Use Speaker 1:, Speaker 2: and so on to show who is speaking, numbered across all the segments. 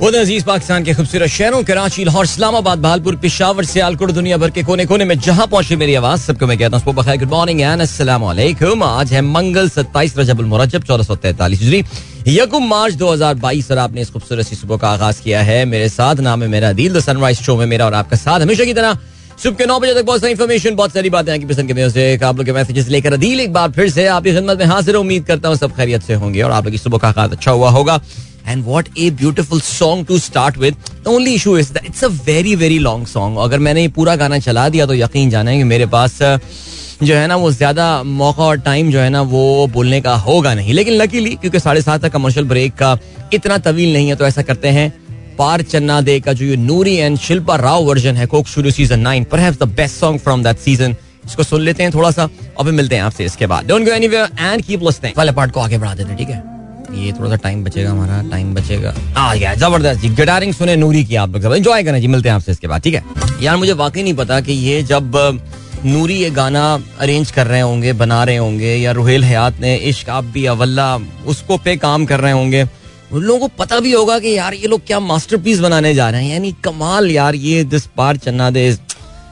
Speaker 1: खुद अज़ीज़ पाकिस्तान के खूबसूरत शहरों, कराची, लाहौर, इस्लामाबाद, भालपुर, पिशावर, सियालकोट दुनिया भर के कोने कोने में जहाँ पहुँचे मेरी आवाज़, सबको मैं कहता हूँ गुड मॉर्निंग एंड वालेकुम आज है मंगल 27 रजबुल मुरज्जब, चौदह सौ तैतालीस हिजरी। यकुम मार्च 2022 और आपने इस खूबसूरत सी सुबह का आगाज़ किया है मेरे साथ। नाम है मेरा दिल द सनराइज शो में मेरा और आपका साथ हमेशा की तरह। सुबह के नौ बजे तक बहुत सारी इन्फॉर्मेशन बहुत सारी बातें आपकी पसंद के म्यूज़िक आप लोग के मैसेजेस लेकर अदील एक बार फिर से आपकी खिदमत में हाजिर उम्मीद करता हूँ सब खैरियत से होंगे और आप लोग की सुबह का आगाज़ अच्छा हुआ होगा। And what a beautiful song to start with only issue is it's a very very long song अगर मैंने ये पूरा गाना चला दिया तो यकीन जाना है कि मेरे पास जो है ना, वो ज़्यादा मौका और टाइम जो है ना, वो बोलने का होगा नहीं। लेकिन लकीली क्योंकि साढ़े सात तक कमर्शियल ब्रेक का इतना तवील नहीं है तो ऐसा करते हैं। पार चन्ना दे का जो ये नूरी एंड शिल्पा राव वर्जन है कोक शुरू सीज़न नाइन पर the best song from that season इसको सुन लेते हैं थोड़ा सा, और फिर मिलते हैं आपसे इसके बाद। Don't go anywhere and keep listening वाले पार्ट को आगे बढ़ा देते हैं, ठीक है? ये थोड़ा सा टाइम बचेगा हमारा टाइम बचेगा। आ गया, ज़बरदस्त जी, गिटारिंग सुने नूरी की आप लोग एंजॉय करें जी, मिलते हैं आपसे इसके बाद, ठीक है? यार, मुझे वाकई नहीं पता कि ये जब नूरी ये गाना अरेंज कर रहे होंगे, बना रहे होंगे, या रुहेल हयात ने, इश्क, आप भी, अवल्ला, उसको पे काम कर रहे होंगे, उन लोगों को पता भी होगा कि यार, ये लोग क्या मास्टरपीस बनाने जा रहे हैं। यानी कमाल यार, ये this Paar Channa De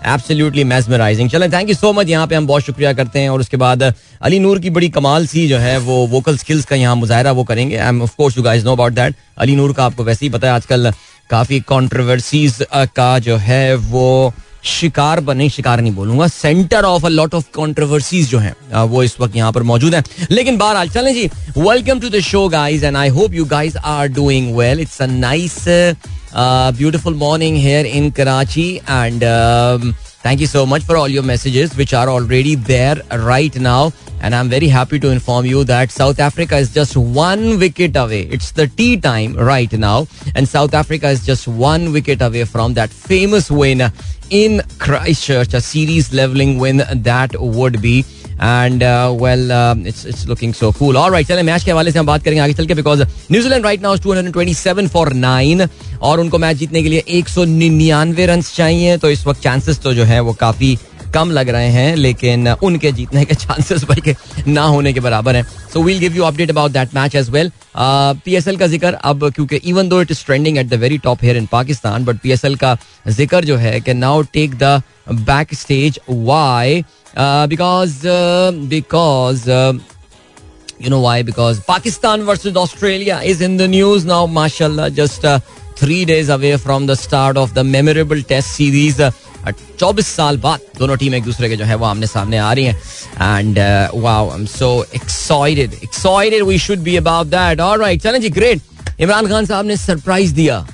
Speaker 1: absolutely mesmerising चलें थैंक यू सो मच यहाँ पे हम बहुत शुक्रिया करते हैं और उसके बाद अली नूर की बड़ी कमाल सी जो है, वो वोकल स्किल्स का यहाँ मुजाहरा वो करेंगे. I am of course you guys know about that Ali Noor का आपको वैसे ही पता है, आजकल काफ़ी कंट्रोवर्सीज का जो है, वो शिकार बने शिकार नहीं बोलूँगा centre of a lot of controversies जो हैं वो इस वक्त यहाँ पर मौजूद हैं. लेकिन बहरहाल, चलें जी. Welcome to the show guys and I hope you guys are doing well it's a nice Beautiful morning here in Karachi and Thank you so much for all your messages, which are already there right now. And I'm very happy to inform you that South Africa is just one wicket away. It's the tea time right now. And South Africa is just one wicket away from that famous win in Christchurch, a series leveling win that would be. And well it's it's looking so cool और right चले match के हवाले से हम बात करेंगे आगे चल के because New Zealand right now two hundred twenty seven for nine और उनको मैच जीतने के लिए एक सौ निन्यानवे रन चाहिए। तो इस वक्त चांसेस तो जो है वो काफ़ी कम लग रहे हैं लेकिन उनके जीतने के चांसेस भाई के ना होने के बराबर हैं। So we'll give you update about that match as well PSL का ज़िक्र अब क्योंकि even though it is trending at the very top here in Pakistan but P S L का ज़िक्र जो है कि now take the back stage why because because you know why? Because pakistan versus australia is in the news now mashallah just uh, three days away from the start of the memorable test uh, चौबीस साल बाद दोनों team एक दूसरे के जो है वो आमने सामने आ रही हैं। And wow I am so excited excited we should be about that alright चलें जी ग्रेट इमरान खान साहब ने सरप्राइज़ दिया।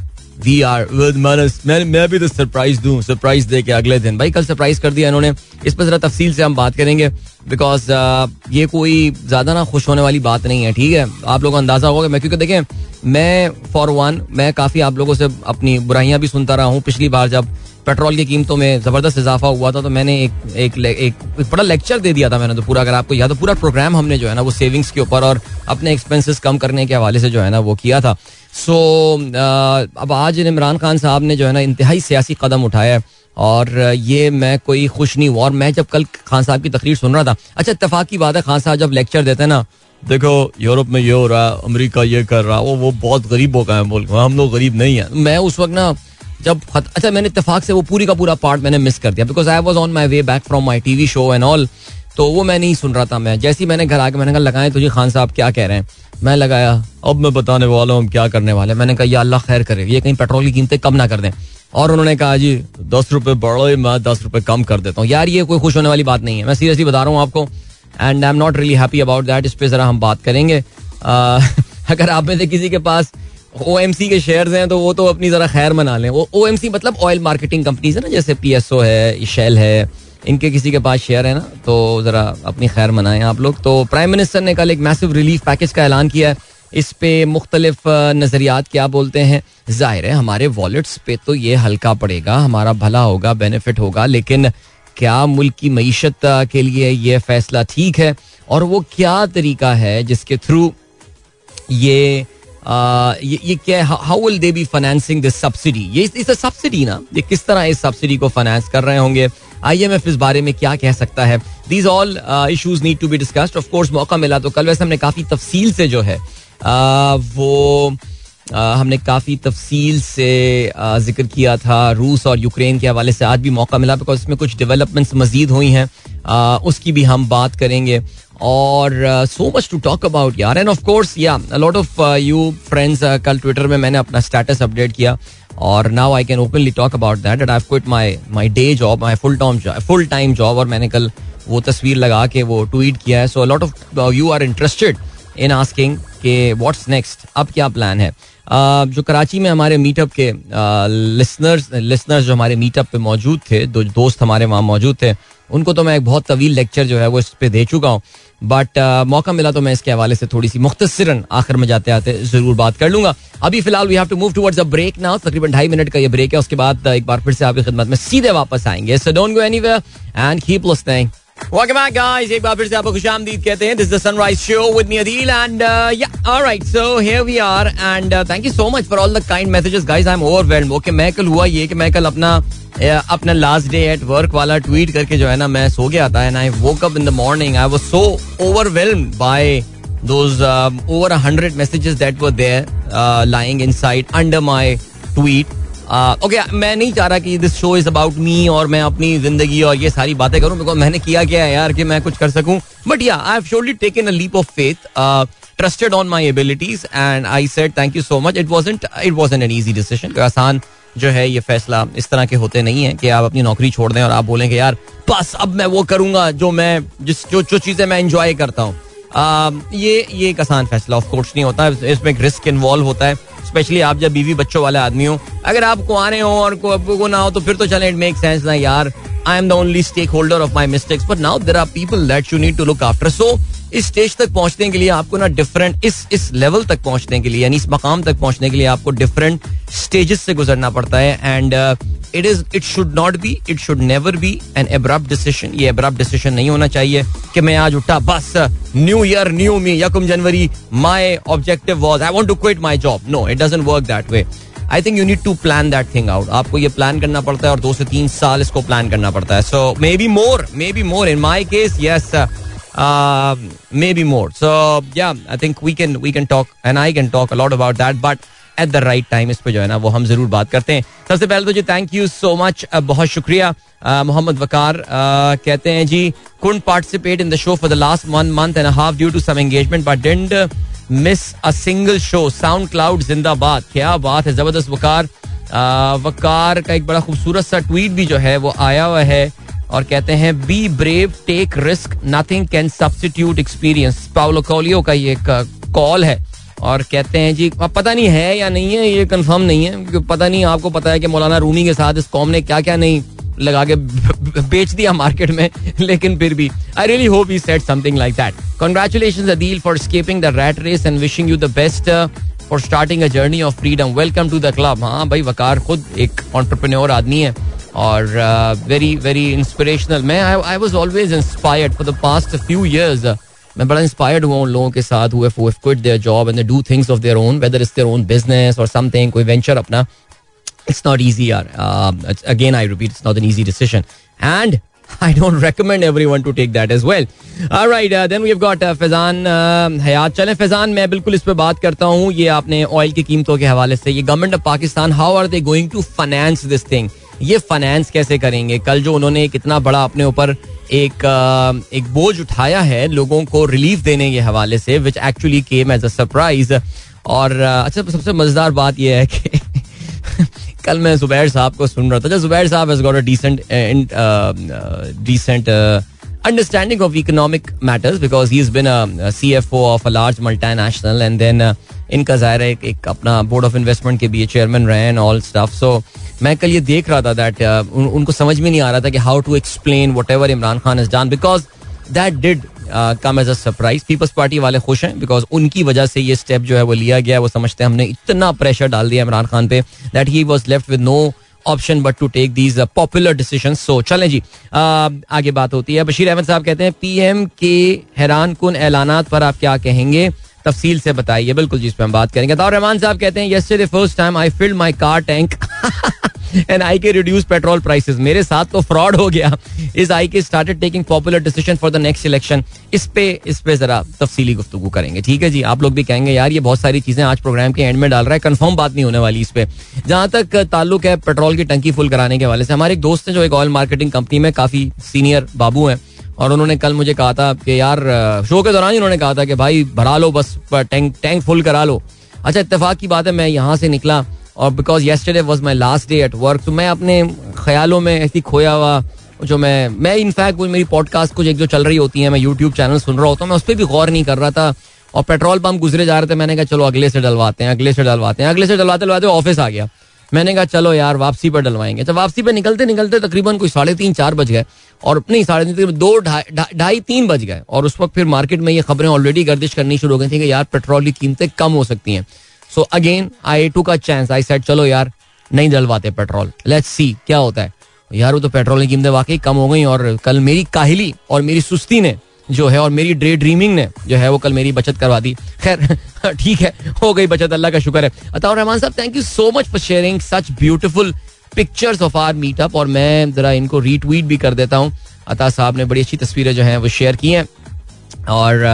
Speaker 1: वी आर विद मानस मैं मैं भी तो सरप्राइज़ दूँ सरप्राइज़ दे के अगले दिन। भाई कल सरप्राइज़ कर दिया इन्होंने। इस पर जरा तफसील से हम बात करेंगे बिकॉज़ uh, ये कोई ज़्यादा ना खुश होने वाली बात नहीं है ठीक है? आप लोगों को अंदाज़ा होगा मैं क्योंकि देखें मैं फॉर वन मैं काफ़ी आप लोगों से अपनी बुराइयाँ भी सुनता रहा हूँ। पिछली बार जब पेट्रोल की कीमतों में ज़बरदस्त इजाफा हुआ था तो मैंने एक एक, एक, एक बड़ा लेक्चर दे दिया था मैंने तो पूरा अगर आपको याद तो पूरा प्रोग्राम हमने जो है ना वो सेविंग्स के ऊपर और अपने एक्सपेंसेस कम करने के हवाले से जो है ना वो किया था। सो अब आज इमरान खान साहब ने जो है ना इंतहाई सियासी कदम उठाया और ये मैं कोई खुश नहीं हुआ। और मैं जब कल खान साहब की तकरीर सुन रहा था अच्छा इतफाक की बात है खान साहब जब लेक्चर देते हैं ना देखो यूरोप में ये हो रहा है अमेरिका ये कर रहा है वो वो बहुत गरीबों है बोल हम लोग गरीब नहीं है। मैं उस वक्त ना जब अच्छा मैंने इतफाक से वो पूरी का पूरा पार्ट मैंने मिस कर दिया because I was on my way back from my T V show and all तो वो मैं नहीं सुन रहा था मैं। जैसे ही मैंने घर आके मैंने कहा लगाए तुझे खान साहब क्या कह रहे हैं? मैं लगाया, अब मैं बताने वाला हूँ क्या करने वाले मैंने कहा अल्लाह खैर करे, ये कहीं पेट्रोल की कीमतें कम ना कर दें। और उन्होंने कहा, जी, दस रुपए बढ़ो, मैं दस रुपए कम कर देता हूँ। यार, ये कोई खुश होने वाली बात नहीं है। मैं सीरियसली बता रहा हूँ आपको and I am not really happy about that इस पर जरा हम बात करेंगे। अगर आप में से किसी के पास ओ एम सी के शेयर हैं तो वो तो अपनी जरा खैर मना लें। वो ओ एम सी मतलब ऑयल मार्केटिंग कंपनीज़ है ना, जैसे पी एस ओ है शेल है इनके किसी के पास शेयर है ना तो जरा अपनी खैर मनाएँ आप लोग। तो प्राइम मिनिस्टर ने कल एक मैसिव रिलीफ पैकेज का ऐलान किया है। इस पे मुख्तलिफ़ नज़रियात क्या बोलते हैं? ज़ाहिर है, हमारे वॉलेट्स पे तो ये हल्का पड़ेगा, हमारा भला होगा बेनिफिट होगा, लेकिन क्या मुल्क की मीशत के लिए ये फैसला ठीक है? और वो क्या तरीका है जिसके थ्रू ये ये, ये क्या how will they be financing this subsidy ये इस सब्सिडी ना? ये किस तरह इस सब्सिडी को फाइनेंस कर रहे होंगे? आईएमएफ इस बारे में क्या कह सकता है? These all issues need to be discussed of course मौका मिला तो कल वैसे हमने काफ़ी तफसील से जो है uh, वो हमने काफ़ी तफसील से ज़िक्र किया था रूस और यूक्रेन के हवाले से। आज भी मौका मिला बिकॉज़ इसमें कुछ डेवलपमेंट्स मजीद हुई हैं। उसकी भी हम बात करेंगे। और so much to talk about यार एंड ऑफ़ कोर्स या लॉट ऑफ़ यू फ्रेंड्स कल ट्विटर में मैंने अपना स्टेटस अपडेट किया और now I can openly talk about that at I quit my my day job my full time full time job और मैंने कल वो तस्वीर लगा के वो ट्वीट किया है. So lot of you are interested in asking के व्हाट्स नेक्स्ट अब क्या प्लान है? Uh, जो कराची में हमारे मीटअप के लिसनर्स uh, लिसनर्स जो हमारे मीटअप पे मौजूद थे दो दोस्त हमारे वहाँ मौजूद थे उनको तो मैं एक बहुत तवील लेक्चर जो है वो इस पर दे चुका हूँ। बट मौका मिला तो मैं इसके हवाले से थोड़ी सी मुख्तसरन आखिर में जाते आते ज़रूर बात कर लूँगा। अभी फ़िलहाल we have to move towards a break now तकरीबन ढाई मिनट का ये ब्रेक है। उसके बाद एक बार फिर से आपकी खिदमत में सीधे वापस आएँगे। So don't go anywhere and keep listening Welcome back, guys. एक बार फिर से आपको खुश आमदीद कहते हैं. Sunrise Show with me Adil and uh, yeah, all right. So here we are and uh, thank you so much for all the kind messages, guys. I'm overwhelmed. Okay, मैं कल हुआ ये कि मैं कल अपना अपना लास्ट डे एट वर्क वाला ट्वीट करके जो है ना मैं सो गया था and I woke up in the morning I was so overwhelmed by um, a hundred messages that were there uh, lying inside under my tweet okay मैं नहीं चाह रहा कि this show is about me और मैं अपनी ज़िंदगी और ये सारी बातें करूँ बिकॉज़ मैंने किया क्या है यार कि मैं कुछ कर सकूँ। But yeah I have surely taken a leap of faith trusted on my abilities and I said thank you so much it was it was an easy decision आसान जो है ये फैसला इस तरह के होते नहीं है कि आप अपनी नौकरी छोड़ दें और आप बोलेंगे यार, बस अब मैं वो करूँगा जो मैं, जिस, जो जो चीज़ें मैं इंजॉय करता हूँ। ये ये एक आसान फैसला ऑफ़ कोर्स नहीं होता। इसमें एक रिस्क इन्वॉल्व होता है स्पेशली आप जब बीवी बच्चों वाले आदमी हो। अगर आप आने हो और को, को ना हो तो फिर तो चले इट मेक सेंस ना यार I am the only stakeholder of my mistakes but now there are people that you need to look after so इस स्टेज तक पहुँचने के लिए आपको ना डिफरेंट इस इस लेवल तक पहुँचने के लिए, यानी इस मकाम तक पहुँचने के लिए आपको डिफरेंट स्टेजेस से गुजरना पड़ता है and it is it should not be it should never be an abrupt decision ये एब्रप्ट डिसीज़न नहीं होना चाहिए कि मैं आज उठा, बस न्यू ईयर न्यू मी यकुम जनवरी my objective was I want to quit my job no it doesn't work that way I think you need to plan that thing out आपको ये प्लान करना पड़ता है और दो से तीन साल इसको प्लान करना पड़ता है. So maybe more maybe more in my case yes maybe more so yeah I think we can we can talk and I can talk a lot about that but at the right time इस पर जो है ना, वो हम ज़रूर बात करते हैं। सबसे पहले तो जी थैंक यू सो मच बहुत शुक्रिया मोहम्मद वकार कहते हैं जी couldn't participate in the show for the last one month and half due to some engagement but didn't miss a single show SoundCloud जिंदाबाद। क्या बात है, ज़बरदस्त वकार। वकार का एक बड़ा खूबसूरत सा ट्वीट भी जो है, वो आया हुआ है। और कहते हैं be brave take risk nothing can substitute experience Paulo Coelho का ये कॉल है। और कहते हैं, जी, अब पता नहीं है या नहीं है, ये कंफर्म नहीं है, क्योंकि पता नहीं, आपको पता है कि मौलाना रूमी के साथ इस कॉम ने क्या क्या नहीं लगा के बेच दिया मार्केट में, लेकिन फिर भी I really hope he said something like that congratulations Adeel for escaping the rat race and wishing you the best for starting a journey of freedom welcome to the club हाँ भाई, वकार खुद एक entrepreneur आदमी है। और very very inspirational मैं I was always inspired for the past few years मैं बड़ा इंस्पायर्ड हुआ उन लोगों के साथ हुए quit their job and do things of their own whether is their own business और समथिंग कोई वेंचर अपना. इट्स नॉट इजी यार. Again I repeat it's not an easy decision and I don't recommend everyone to take that as well. All right, uh, then we've got uh, Faizan Hayat चले फैजान मैं बिल्कुल इस पे बात करता हूँ. ये आपने ऑयल की कीमतों के हवाले से ये government of Pakistan how are they going to finance this thing ये फाइनेंस कैसे करेंगे? कल जो उन्होंने कितना बड़ा अपने ऊपर एक एक बोझ उठाया है लोगों को रिलीफ देने के हवाले से which actually came as a surprise और अच्छा सबसे मज़ेदार बात यह है कि कल मैं जुबैर साहब को सुन रहा था। जुबैर साहब got a decent decent understanding of economic matters because he is been a CFO of a large multinational and then इनका ज़ाहिर है एक अपना बोर्ड ऑफ़ इन्वेस्टमेंट के भी चेयरमैन रहे एंड ऑल स्टफ़ सो मैं कल ये देख रहा था दैट uh, उन, उनको समझ में नहीं आ रहा था कि how to explain whatever Imran Khan is done because that did come as a surprise Peoples Party वाले खुश हैं बिकॉज़ उनकी वजह से ये स्टेप जो है वो लिया गया वो समझते हैं हमने इतना प्रेशर डाल दिया इमरान खान पे that he was left with no option but to take these popular decision so चलें जी। आ, आगे बात होती है। बशीर अहमद साहब कहते हैं पीएम के हैरान कन ऐलान पर आप क्या कहेंगे? तफसील से बताइए। बिल्कुल जिस पे हम बात करेंगे। रहमान साहब कहते हैं yesterday first time I filled my car tank and I K reduce petrol prices मेरे साथ तो फ्रॉड हो गया। इस I K started taking popular decision for the next election इस पे इस पे जरा तफसीली गुफ्तु करेंगे। ठीक है जी, आप लोग भी कहेंगे, यार, ये बहुत सारी चीज़ें आज प्रोग्राम के एंड में डाल रहा है। कंफर्म बात नहीं होने वाली इस पे। जहाँ तक ताल्लुक है पेट्रोल की टंकी फुल कराने के वाले से, हमारे एक दोस्त हैं जो एक ऑयल मार्केटिंग कंपनी में काफ़ी सीनियर बाबू हैं। और उन्होंने कल मुझे कहा था कि यार शो के दौरान ही उन्होंने कहा था कि भाई, भरा लो बस टैंक टैंक फुल करा लो। अच्छा इतफाक की बात है, मैं यहाँ से निकला और because yesterday was my last day at work तो मैं अपने ख्यालों में ऐसी खोया हुआ जो मैं मैं इनफैक्ट वो मेरी पॉडकास्ट कुछ एक जो चल रही होती है, मैं यूट्यूब चैनल सुन रहा होता हूँ, मैं उस पर भी गौर नहीं कर रहा था। और पेट्रोल पंप गुजरे जा रहे थे, मैंने कहा, चलो, अगले से डलवाते हैं, अगले से डलवाते हैं, अगले से डलवाते डलवाते ऑफ़िस आ गया। मैंने कहा, चलो यार, वापसी पर डलवाएँगे। तो वापसी पर निकलते निकलते तकरीबन कोई साढ़े तीन, चार बज गए और नहीं, साढ़े तीन दो, ढाई तीन बज गए और उस वक्त फिर मार्केट में ये खबरें ऑलरेडी गर्दिश करनी शुरू हो गई थी कि यार, पेट्रोल की कीमतें कम हो सकती हैं। So again I took a chance I said चलो यार, नहीं डलवाते पेट्रोल। लेट्स सी क्या होता है? यार, वो तो पेट्रोल की कीमतें वाकई कम हो गई और कल मेरी काहली और मेरी सुस्ती ने जो है और मेरी ड्रे ड्रीमिंग ने जो है वो कल मेरी बचत करवा दी। खैर, ठीक है, हो गई बचत, अल्लाह का शुक्र है। अताउर रहमान साहब thank you so much for sharing such beautiful pictures of our meetup और मैं जरा इनको रीट्वीट भी कर देता हूँ। अता साहब ने बड़ी अच्छी तस्वीरें जो हैं वो शेयर की हैं। और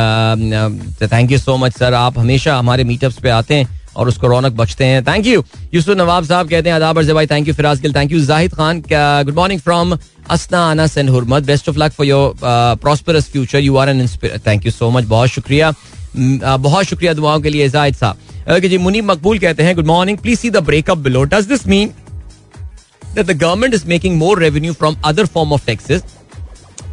Speaker 1: thank you so much sir आप हमेशा हमारे मीटअप्स पे आते हैं। और उसको रौनक बचते हैं। थैंक यू यूसुफ नवाब साहब कहते हैं अदाब अर्ज़ thank you Firaz Gill thank you Zahid Khan good morning from Asna, Anas and Hurmat. Best of luck for your prosperous future you are an thank you so much बहुत शुक्रिया। बहुत शुक्रिया दुआओं के लिए जाहिद साहब। ओके जी, मुनीब मकबूल कहते हैं good morning please see the breakup below does this mean that the government is making more revenue from other form of taxes?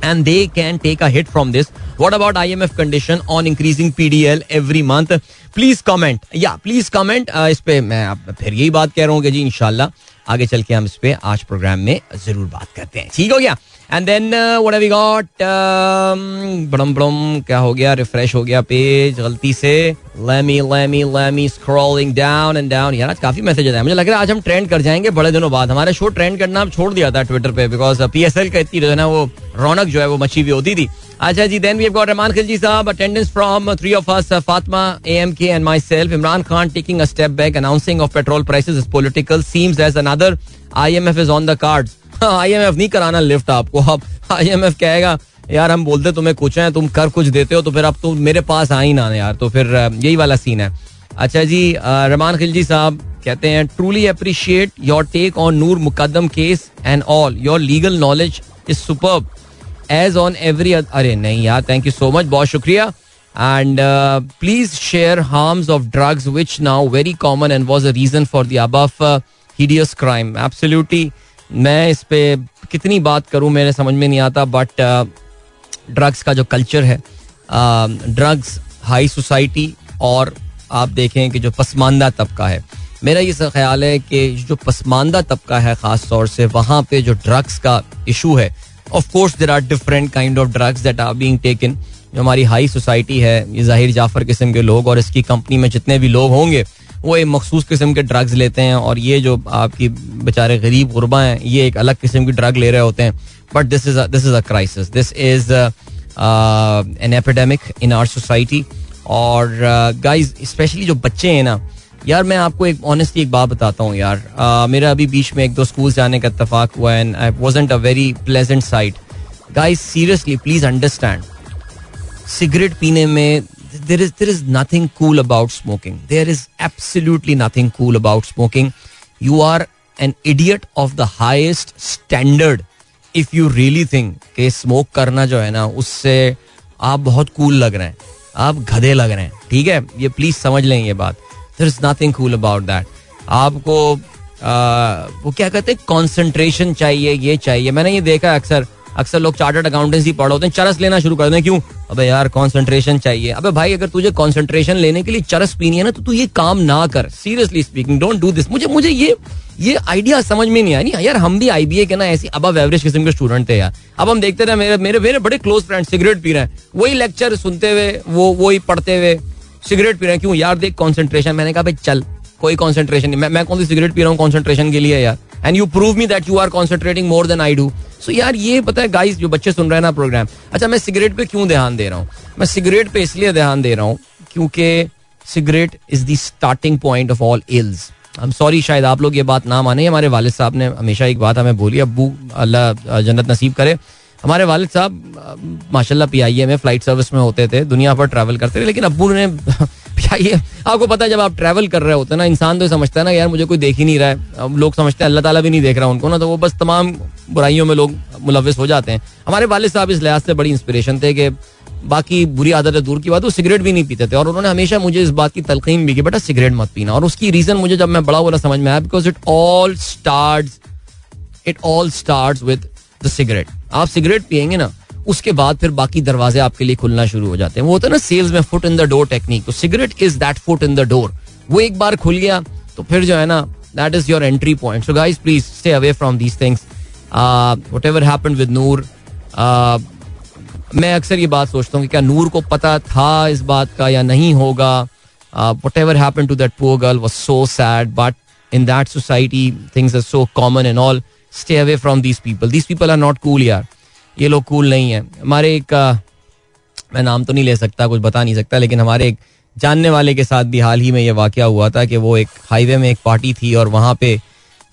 Speaker 1: And they can take a hit from this. What about IMF condition on increasing PDL every month? Please comment. Yeah, please comment. Uh, इस पे मैं फिर यही बात कह रहा हूँ कि जी इंशाल्लाह आगे चल के हम इस पे आज प्रोग्राम में ज़रूर बात करते हैं ठीक हो गया and then what have we got बड़म बड़म क्या हो गया? रिफ्रेश हो गया पेज गलती से। Let me let me let me scrolling down and down यार, आज काफ़ी मैसेज आए मुझे लग रहा है आज हम ट्रेंड कर जाएँगे बड़े दिनों बाद। हमारे शो ट्रेंड करना छोड़ दिया था ट्विटर पे बिकॉज़ पीएसएल का इतनी जो है ना वो रौनक जो है वो मची हुई होती थी। अच्छा जी then we have got Rahman Khilji साहब attendance from three of us Fatima AMK and myself Imran Khan taking a step back announcing of petrol prices is political seems as another IMF is on the cards IMF नहीं कराना lift आपको। अब IMF कहेगा, यार, हम बोलते तुम्हें कुछ है, तुम कर कुछ देते हो तो फिर अब तुम मेरे पास आ ही ना यार। तो फिर यही वाला सीन है। अच्छा जी रमान खिलजी साहब कहते हैं truly appreciate your take on Noor Mukadam case and all your legal knowledge is super as on every अरे नहीं यार थैंक यू सो मच बहुत शुक्रिया। And please share harms of drugs which now very common and was a reason for the अबफ hideous crime absolutely मैं इस पर कितनी बात करूँ मेरे समझ में नहीं आता बट ड्रग्स uh, का जो कल्चर है ड्रग्स हाई सोसाइटी और आप देखें कि जो पसमानदा तबका है। मेरा ये ख्याल है कि जो पसमानदा तबका है ख़ास तौर से वहाँ पे जो ड्रग्स का इशू है of course there are different kind of drugs that are being taken जो हमारी हाई सोसाइटी है ये ज़ाहिर जाफ़र किस्म के लोग और इसकी कंपनी में जितने भी लोग होंगे वो एक मखसूस किस्म के ड्रग्स लेते हैं और ये जो आपकी बेचारे गरीब गुरबा हैं ये एक अलग किस्म की ड्रग ले रहे होते हैं। But this is this is a crisis this is an epidemic in our society और गाइज़ uh, स्पेशली जो बच्चे हैं ना यार मैं आपको एक ऑनेस्टली एक बात बताता हूँ यार। Uh, मेरा अभी बीच में एक दो स्कूल जाने का इतफाक हुआ and I wasn't a very pleasant sight guys seriously please understand cigarette पीने में there is there is nothing cool about smoking. There is absolutely nothing cool about smoking. You are an idiot of the highest standard. If you really think कि smoke करना जो है ना उससे आप बहुत कूल लग रहे हैं। आप गधे लग रहे हैं। ठीक है? ये प्लीज़ समझ लें ये बात। There is nothing cool about that आपको आ, वो क्या कहते हैं? कॉन्सेंट्रेशन चाहिए ये चाहिए। मैंने ये देखा अक्सर। अक्सर लोग चार्टर्ड अकाउंटेंसी पढ़ होते हैं। चरस लेना शुरू कर दें क्यों? अबे यार कंसंट्रेशन चाहिए। अबे भाई, अगर तुझे कंसंट्रेशन लेने के लिए चरस पीनी है ना तो तू ये काम ना कर। Seriously speaking don't do this मुझे मुझे ये ये आइडिया समझ में नहीं आया। यार, हम भी आईबीए के ना ऐसी अब एवरेज किस्म के स्टूडेंट थे यार। अब हम देखते थे मेरे मेरे मेरे बड़े क्लोज फ्रेंड सिगरेट पी रहे हैं। वही लेक्चर सुनते हुए, वो, वही पढ़ते हुए सिगरेट पी रहे हैं। क्यों? यार, देख कॉन्सेंट्रेशन मैंने कहा, भाई, चल, कोई कॉन्सेंट्रेशन नहीं। मैं मैं कौन सी सिगरेट पी रहा हूँ कॉन्सेंट्रेशन के लिए यार? And you prove me that you are concentrating more than I do so यार ये पता है गाइस जो बच्चे सुन रहे हैं ना प्रोग्राम अच्छा मैं सिगरेट पे क्यों ध्यान दे रहा हूँ मैं सिगरेट पे इसलिए ध्यान दे रहा हूँ क्योंकि cigarette is the starting point of all ills hmm sorry शायद आप लोग ये बात ना माने हमारे वालिद साहब ने हमेशा एक बात हमें बोली अबू अल्लाह जन्नत नसीब करे हमारे वालिद साहब माशाल्लाह पी में फ़्लाइट सर्विस में होते थे दुनिया भर ट्रैवल करते थे लेकिन अबू ने पी आपको पता है, जब आप ट्रैवल कर रहे होते हैं ना, इंसान तो समझता है ना यार मुझे कोई देख ही नहीं रहा है। अब लोग समझते हैं, अल्लाह ताला भी नहीं देख रहा उनको ना तो वो बस तमाम बुराइयों में लोग मुलविस हो जाते हैं। हमारे वाले साहब इस लिहाज से बड़ी इंस्पिरेशन थे कि बाकी बुरी आदतें दूर की बात, वो सिगरेट भी नहीं पीते थे। और उन्होंने हमेशा मुझे इस बात की तलकीन भी की, बेटा सिगरेट मत पीना। और उसकी रीजन मुझे जब मैं बड़ा बोला, समझ में आया because it all start it all start with the cigarette आप सिगरेट पियेंगे ना उसके बाद फिर बाकी दरवाजे आपके लिए खुलना शुरू हो जाते हैं। वो होता है ना सेल्स में foot in the door technique तो cigarette is that foot in the door वो एक बार खुल गया तो फिर जो है ना that is your entry point so guys please stay away from these things whatever happen with Noor मैं अक्सर ये बात सोचता हूँ कि क्या नूर को पता था इस बात का या नहीं होगा? Whatever happen to that poor girl was so sad but in that society things are so common and all stay away from these people these people are not cool यार ये लोग कूल नहीं है। हमारे एक मैं नाम तो नहीं ले सकता, कुछ बता नहीं सकता, लेकिन हमारे एक जानने वाले के साथ भी हाल ही में ये वाक़ हुआ था कि वो एक हाईवे में एक पार्टी थी और वहाँ पे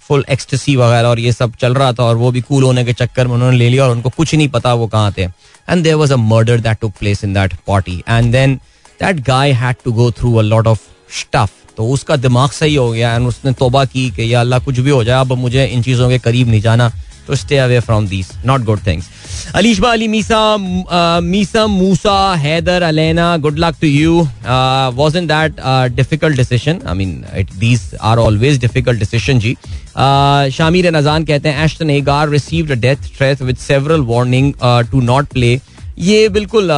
Speaker 1: फुल एक्सटेसी वगैरह और ये सब चल रहा था और वो भी कूल होने के चक्कर में उन्होंने ले लिया और उनको कुछ नहीं पता वो कहाँ थे। And there was a murder that took place in that party and then that guy had to go through a lot of stuff तो उसका दिमाग सही हो गया एंड उसने तोबा की कि या अल्लाह कुछ भी हो जाए, अब मुझे इन चीज़ों के करीब नहीं जाना तो stay away from these not good things Alishba Ali Meesa Meesa Musa Haider Alena good luck to you was in that difficult decision I mean it these are always difficult decision जी शामिर नजान कहते हैं Ashton Agar received a death threat with several warning to not play ये बिल्कुल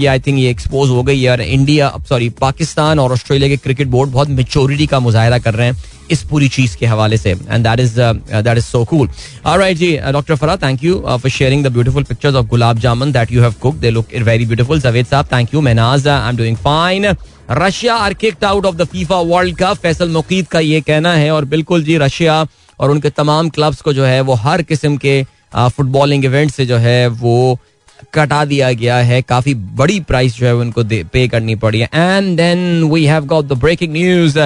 Speaker 1: ये आई think ये expose हो गई यार India sorry Pakistan और ऑस्ट्रेलिया के क्रिकेट बोर्ड बहुत मेचोरिटी का मुजाहरा कर रहे हैं। इस पूरी चीज़ के हवाले से and that is that is so cool alright ji doctor Farah thank you for sharing the beautiful pictures of gulab jamun that you have cook they look very beautiful Javed साहब thank you Menaj I am doing fine Russia are kicked out of the FIFA World Cup Faisal Muqeed का ये कहना है और बिल्कुल जी Russia और उनके तमाम क्लब्स को जो है वो हर किस्म के फुटबॉलिंग इवेंट से जो है वो कटा दिया गया है। काफ़ी बड़ी प्राइस जो है उनको पे करनी पड़ी है। And then we have got the breaking news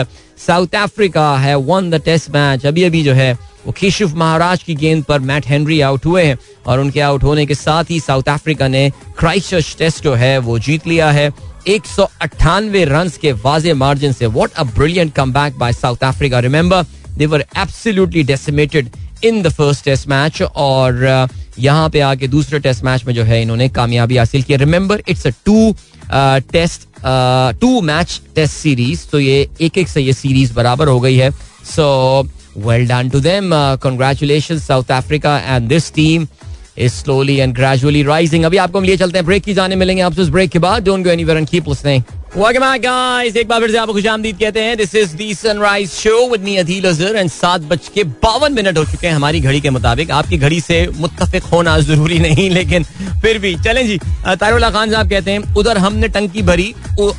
Speaker 1: South Africa है वन द टेस्ट मैच अभी अभी जो है, वो केशिफ महाराज की गेंद पर मैट हेनरी आउट हुए हैं और उनके आउट होने के साथ ही साउथ अफ्रीका ने क्राइस्ट टेस्ट जो है, वो जीत लिया है। एक सौ अट्ठानवे रन के वाजे मार्जिन से। What a brilliant come back by South Africa remember they were absolutely decimated in the first test match और uh, यहाँ पे आके दूसरे टेस्ट मैच में जो है इन्होंने कामयाबी हासिल की। Remember it's a two test two match test series तो ये एक एक से ये सीरीज़ बराबर हो गई है। So well done to them congratulation South Africa and this team is slowly and gradually rising अभी आपको हम लिए चलते हैं। ब्रेक की जाने मिलेंगे आपसे। उस ब्रेक के बाद don't go anywhere and keep listening Welcome back, guys. एक बार फिर से आपको खुशामदीद कहते हैं this is the Sunrise Show with me Adeel Azhar and सात बज के बावन मिनट हो चुके हैं हमारी घड़ी के मुताबिक। आपकी घड़ी से मुत्तफिक होना ज़रूरी नहीं लेकिन फिर भी। चलें जी तारुल्ला खान साहब कहते हैं उधर हमने टंकी भरी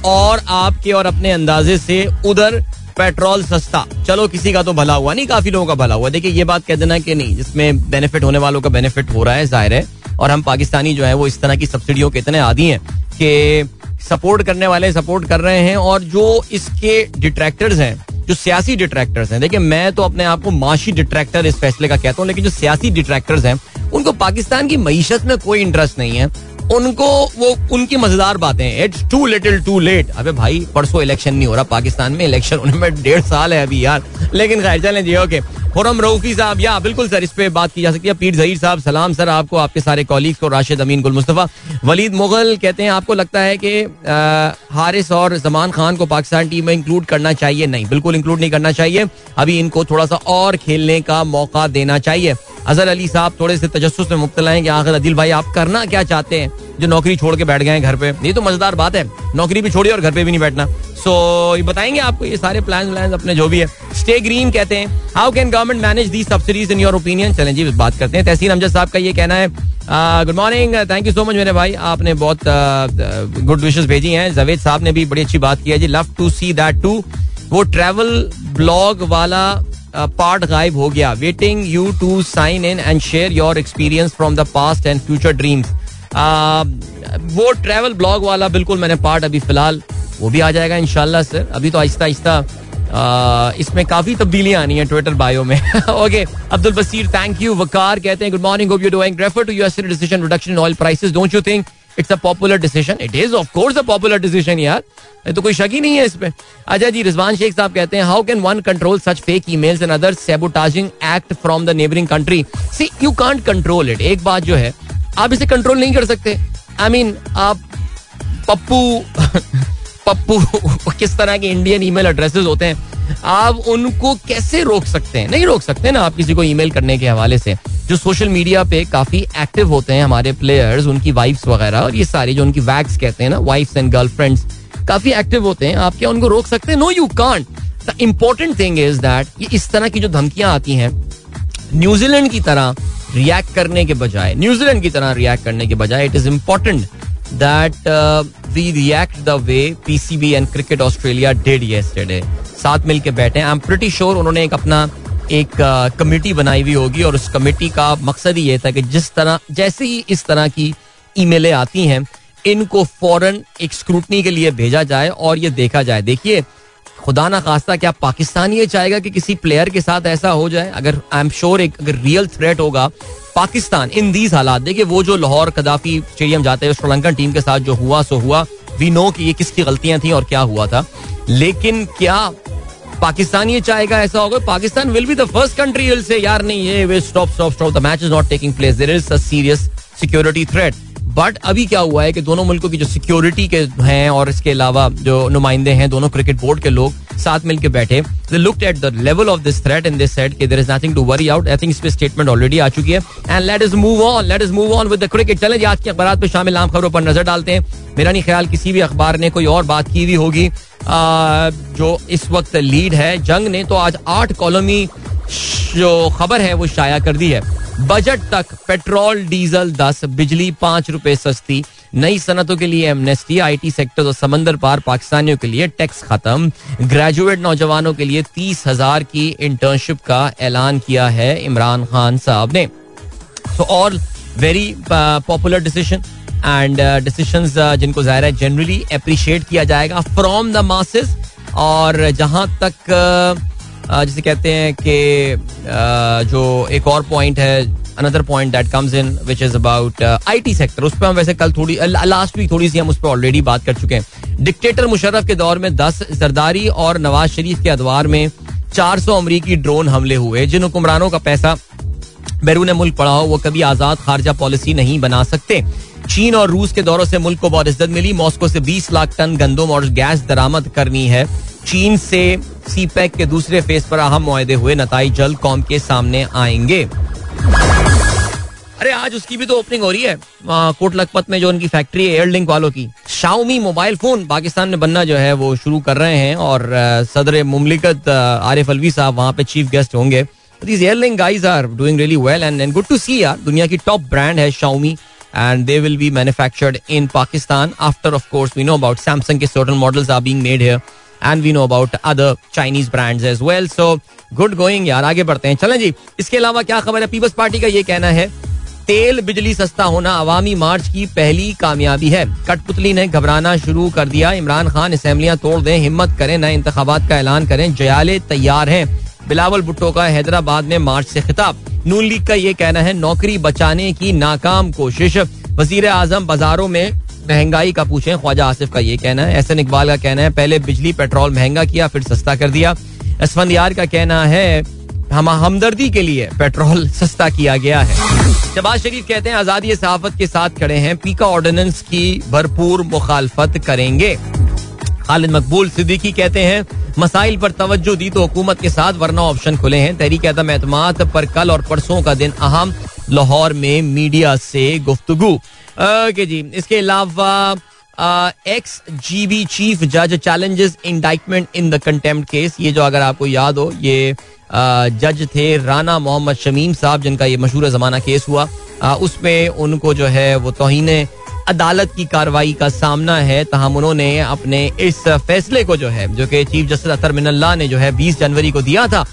Speaker 1: और आपके और अपने अंदाजे से उधर पेट्रोल सस्ता। चलो किसी का तो भला हुआ नहीं काफ़ी लोगों का भला हुआ। देखिए ये बात कह देना कि नहीं जिसमें बेनिफिट होने वालों का बेनिफिट हो रहा है ज़ाहिर है। और हम पाकिस्तानी जो है वो इस तरह की सब्सिडियों के इतने आदि हैं कि सपोर्ट करने वाले सपोर्ट कर रहे हैं और जो इसके डिट्रैक्टर्स हैं, जो सियासी डिट्रैक्टर्स हैं, देखिए, मैं तो अपने आप को माशी डिट्रैक्टर इस फैसले का कहता हूँ, लेकिन जो सियासी डिट्रैक्टर्स हैं, उनको पाकिस्तान की मीशत में कोई इंटरेस्ट नहीं है। उनको वो, उनकी मज़ेदार बातें it's too little too late अबे भाई, परसों इलेक्शन नहीं हो रहा पाकिस्तान में। इलेक्शन होने में डेढ़ साल है अभी यार। लेकिन खैर, चलें जी ओके खुरम रऊफी साहब, या, बिल्कुल सर, इस पे बात की जा सकती है। पीर जहीर साहब, सलाम सर, आपको, आपके सारे कॉलीग्स को, राशिद अमीन, गुल मुस्तफ़ा। वलीद मुगल कहते हैं, आपको लगता है कि हारिस और जमान खान को पाकिस्तान टीम में इंक्लूड करना चाहिए? नहीं, बिल्कुल इंक्लूड नहीं करना चाहिए। अभी इनको थोड़ा सा और खेलने का मौका देना चाहिए। अजहर अली साहब थोड़े से तजस्स में मुबतला हैं कि आखिर अदिल भाई, आप करना क्या चाहते हैं? जो नौकरी छोड़ के बैठ गए घर पे। ये तो मज़ेदार बात है। नौकरी भी छोड़ी और घर पे भी नहीं बैठना। सो so, ये बताएँगे आपको ये सारे प्लान व्लान अपने जो भी है। स्टे ग्रीन कहते हैं। How can government manage the subsidies in your opinion चलें जी बात करते हैं। तहसीन अमजद साहब का ये कहना है। Good morning thank you so much मेरे भाई। आपने बहुत गुड विशेष भेजी हैं। जवेद साहब ने भी बड़ी अच्छी बात की है जी। Love to see that too वो ट्रेवल ब्लॉग वाला पार्ट गायब हो गया। Waiting you to sign in and share your experience from the past and future dreams वो ट्रेवल ब्लॉग वाला, बिल्कुल मैंने पार्ट अभी फ़िलहाल, वो भी आ जाएगा इनशाला सर अभी तो आहिस्ता आहिस्ता इसमें काफ़ी तब्दीलियाँ आनी है ट्विटर बायो में। Okay Abdul Basir thank you Waqar कहते हैं good morning hope you doing refer to US decision reduction in oil prices don't you think it's a popular decision it is of course a popular decision यार तो कोई शक ही नहीं है इस पे अच्छा जी, रिजवान शेख साहब कहते हैं how can one control such fake emails and other sabotaging act from the neighbouring country see you can't control it एक बात जो है आप इसे कंट्रोल नहीं कर सकते। आई I मीन mean, आप पप्पू पप्पू किस तरह के इंडियन ईमेल एड्रेसेस होते हैं आप उनको कैसे रोक सकते हैं? नहीं रोक सकते ना आप किसी को ईमेल करने के हवाले से। जो सोशल मीडिया पे काफ़ी एक्टिव होते हैं हमारे प्लेयर्स उनकी वाइफ्स वगैरह और ये सारी जो उनकी वैक्स कहते हैं ना वाइफ्स एंड गर्लफ्रेंड्स काफ़ी एक्टिव होते हैं। आप क्या उनको रोक सकते हैं? No you can't the important thing is that ये इस तरह की जो धमकियाँ आती हैं न्यूजीलैंड की तरह रिएक्ट करने के बजाय न्यूजीलैंड की तरह रिएक्ट करने के बजाय it is important that we react the way PCB and Cricket Australia did yesterday साथ मिलकर बैठे आई एम प्रिटी श्योर उन्होंने एक अपना एक कमेटी uh, बनाई हुई होगी और उस कमेटी का मकसद ही ये था कि जिस तरह जैसे ही इस तरह की ईमेलें आती हैं इनको फ़ौरन एक स्क्रूटनी के लिए भेजा जाए और ये देखा जाए। देखिए खुदा ना खास्ता, क्या पाकिस्तान ये चाहेगा कि किसी प्लेयर के साथ ऐसा हो जाए? अगर आई एम श्योर एक, अगर रियल थ्रेट होगा, पाकिस्तान इन दीज हालात, देखिए वो जो लाहौर, कदाफी, स्टेडियम जाते हैं श्रीलंकन टीम के साथ जो हुआ, सो हुआ। वी नो कि ये किसकी गलतियाँ थी और क्या हुआ था। लेकिन क्या पाकिस्तान ये चाहेगा ऐसा होगा? Pakistan will be the first country will say यार नहीं, ये stop stop stop the match is not taking place there is a serious security threat but अभी क्या हुआ है कि दोनों मुल्कों की जो सिक्योरिटी के हैं और इसके अलावा जो नुमाइंदे हैं, दोनों क्रिकेट बोर्ड के लोग साथ मिलकर बैठे। They at the level of this threat and this said कि there is nothing to worry out I think इस पे स्टेटमेंट ऑलरेडी आ चुकी है। And let's move on let's move on with the cricket चलें आज के अखबार पे शामिल आम खबरों पर नज़र डालते हैं। मेरा नहीं ख्याल किसी भी अखबार ने कोई और बात की हुई होगी। जो इस वक्त लीड है, जंग ने तो आज आठ कॉलोमी जो खबर है वो शाया कर दी है। बजट तक पेट्रोल डीजल दस बिजली पाँच रुपए सस्ती। नई सनतों के लिए एमनेस्टी आईटी सेक्टर और समंदर पार पाकिस्तानियों के लिए टैक्स खत्म। ग्रेजुएट नौजवानों के लिए तीस हज़ार की इंटर्नशिप का ऐलान किया है इमरान खान साहब ने। So all very popular decision and decision जिनको ज़ाहिर है जनरली अप्रिशिएट किया जाएगा फ्रॉम द मासेस और जहाँ तक uh, जिसे कहते हैं कि जो एक और पॉइंट है another point that comes in which is about IT sector उस पर हम वैसे कल थोड़ी लास्ट वीक थोड़ी सी हम उस पर ऑलरेडी बात कर चुके हैं। डिक्टेटर मुशर्रफ के दौर में दस जरदारी और नवाज़ शरीफ के अदवार में चार सौ अमरीकी ड्रोन हमले हुए। जिन हुक्मरानों का पैसा बैरून मुल्क पड़ा हो, वो कभी आज़ाद खारजा पॉलिसी नहीं बना सकते। चीन और रूस के दौरों से मुल्क को बहुत इज़्ज़त मिली। मॉस्को से 20 लाख टन गंदम और गैस दरामद करनी है। चीन से सी पैक के दूसरे फ़ेज़ पर अहम माहे हुए। नतज जल्द कौम के सामने आएँगे। अरे, आज उसकी भी तो ओपनिंग हो रही है। कोट लखपत में जो उनकी फैक्ट्री है एयरलिंक वालों की। शाउमी मोबाइल फ़ोन पाकिस्तान में बनना जो है, वो शुरू कर रहे हैं और सदर मुमलिकत आरिफ अलवी साहब वहाँ पे चीफ गेस्ट होंगे। दुनिया की टॉप ब्रांड है Xiaomi and they will be manufactured in Pakistan after of we know about Samsung के certain models are being made here and we know about other Chinese brands as well so good going यार. आगे बढ़ते हैं. चलें जी. इसके अलावा क्या खबर है? पीपल्स पार्टी का ये कहना है, तेल बिजली सस्ता होना अवामी मार्च की पहली कामयाबी है. कठपुतली ने घबराना शुरू कर दिया. इमरान खान असम्बलियाँ तोड़ दें. हिम्मत करें. नए इंतबात का ऐलान करें. जयाले तैयार हैं. बिलावल भुट्टो का हैदराबाद में मार्च से खिताब. नून लीग का ये कहना है, नौकरी बचाने की नाकाम कोशिश. वज़ीर आज़म बाजारों में महँगाई का पूछें, ख्वाजा आसिफ का ये कहना है। एहसन इकबाल का कहना है, पहले बिजली, पेट्रोल महँगा किया, फिर सस्ता कर दिया। असफंदियार का कहना है, हम हमदर्दी के लिए पेट्रोल सस्ता किया गया है। शबाज शरीफ कहते हैं, आज़ादी सहाफत के साथ खड़े हैं। पीका ऑर्डिनेंस की भरपूर मुखालफत करेंगे। खालिद मकबूल सिद्दीकी कहते हैं, मसाइल पर तवज्जो दी तो हुकूमत के साथ, वरना ऑप्शन खुले हैं। तहरीक अदम एतमाद पर कल और परसों का दिन अहम, लाहौर में मीडिया से गुफ्तगु। ओके जी, इसके अलावा एक्स जी बी चीफ जज challenges indictment in the contempt case ये जो अगर आपको याद हो, ये जज थे राना मोहम्मद शमीम साहब, जिनका ये मशहूर जमाना केस हुआ। उसमें उनको जो है, वो तोहन अदालत की कार्रवाई का सामना है। तहम उन्होंने अपने इस फैसले को जो है, जो कि चीफ जस्टिस अतर मिनल्ला ने जो है 20 जनवरी को दिया था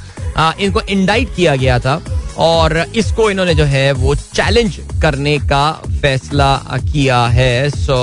Speaker 1: इनको इंडाइट किया गया था। और इसको इन्होंने जो है, वो चैलेंज करने का फैसला किया है सो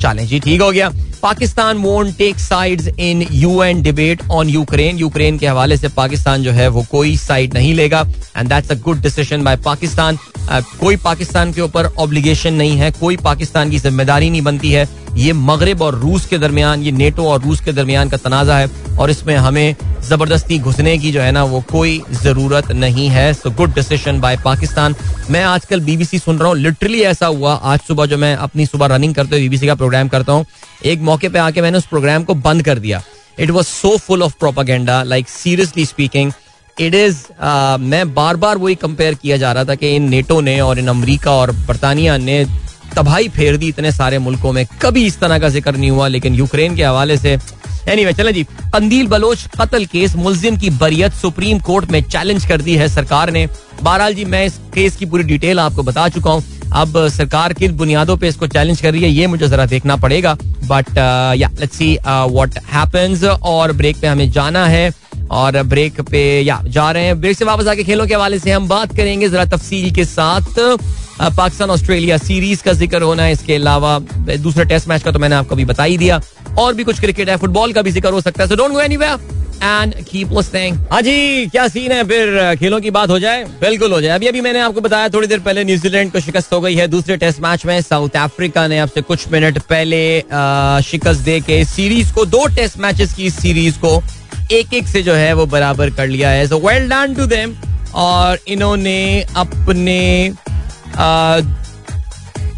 Speaker 1: चैलेंज जी, ठीक हो गया। Pakistan won't take sides in UN debate on Ukraine Ukraine के हवाले से पाकिस्तान जो है वो कोई साइड नहीं लेगा and that's a good decision by Pakistan. कोई पाकिस्तान के ऊपर ऑब्लिगेशन नहीं है, कोई पाकिस्तान की ज़िम्मेदारी नहीं बनती है। ये मगरब और रूस के दरमियान, ये नेटो और रूस के दरमियान का तनाज़ा है और इसमें हमें ज़बरदस्ती घुसने की जो है ना, वो कोई ज़रूरत नहीं है। So good decision by Pakistan. मैं आजकल बीबीसी सुन रहा हूँ। लिटरली ऐसा हुआ। आज सुबह जो मैं अपनी सुबह रनिंग करते हुए बीबीसी का प्रोग्राम करता हूँ। एक मौके पे आके मैंने उस प्रोग्राम को बंद कर दिया। It was so full of propaganda like seriously speaking it is मैं बार बार वही कंपेयर किया जा रहा था कि इन नेटो ने और इन अमरीका और बरतानिया ने तबाही फेर दी इतने सारे मुल्कों में। कभी इस तरह का ज़िक्र नहीं हुआ लेकिन यूक्रेन के हवाले से। एनी anyway, चले जी। कंदील बलोच कत्ल केस मुलजिम की बरियत सुप्रीम कोर्ट में चैलेंज कर दी है सरकार ने। बहरहाल जी मैं इस केस की पूरी डिटेल आपको बता चुका हूँ। अब सरकार किस बुनियादों पे इसको चैलेंज कर रही है ये मुझे जरा देखना पड़ेगा। But yeah let's see what happens और ब्रेक पे हमें जाना है। और ब्रेक पे, या, जा रहे हैं। ब्रेक से वापस आके खेलों के हवाले से हम बात करेंगे। जरा तफसील के साथ पाकिस्तान ऑस्ट्रेलिया सीरीज़ का ज़िक्र होना है। इसके अलावा दूसरे टेस्ट मैच का तो मैंने आपको अभी बता ही दिया। और भी कुछ क्रिकेट है, फुटबॉल का भी ज़िक्र हो सकता है। So don't go anywhere and keep listening हाँ जी, क्या सीन है? फिर खेलों की बात हो जाए? बिल्कुल हो जाए। अभी अभी मैंने आपको बताया, थोड़ी देर पहले न्यूजीलैंड को शिकस्त हो गई है। दूसरे टेस्ट मैच में साउथ अफ्रीका ने अब से कुछ मिनट पहले शिकस्त दे के सीरीज़ को, दो टेस्ट मैचेस की सीरीज़ को एक एक से जो है वो बराबर कर लिया है। So well done to them और इन्होंने अपने आ,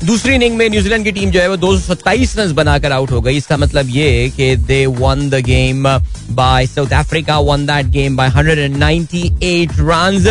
Speaker 1: दूसरी इनिंग में न्यूजीलैंड की टीम जो है वो दो रन बनाकर आउट हो गई। इसका मतलब ये कि they won the game by South Africa won that game by 198 runs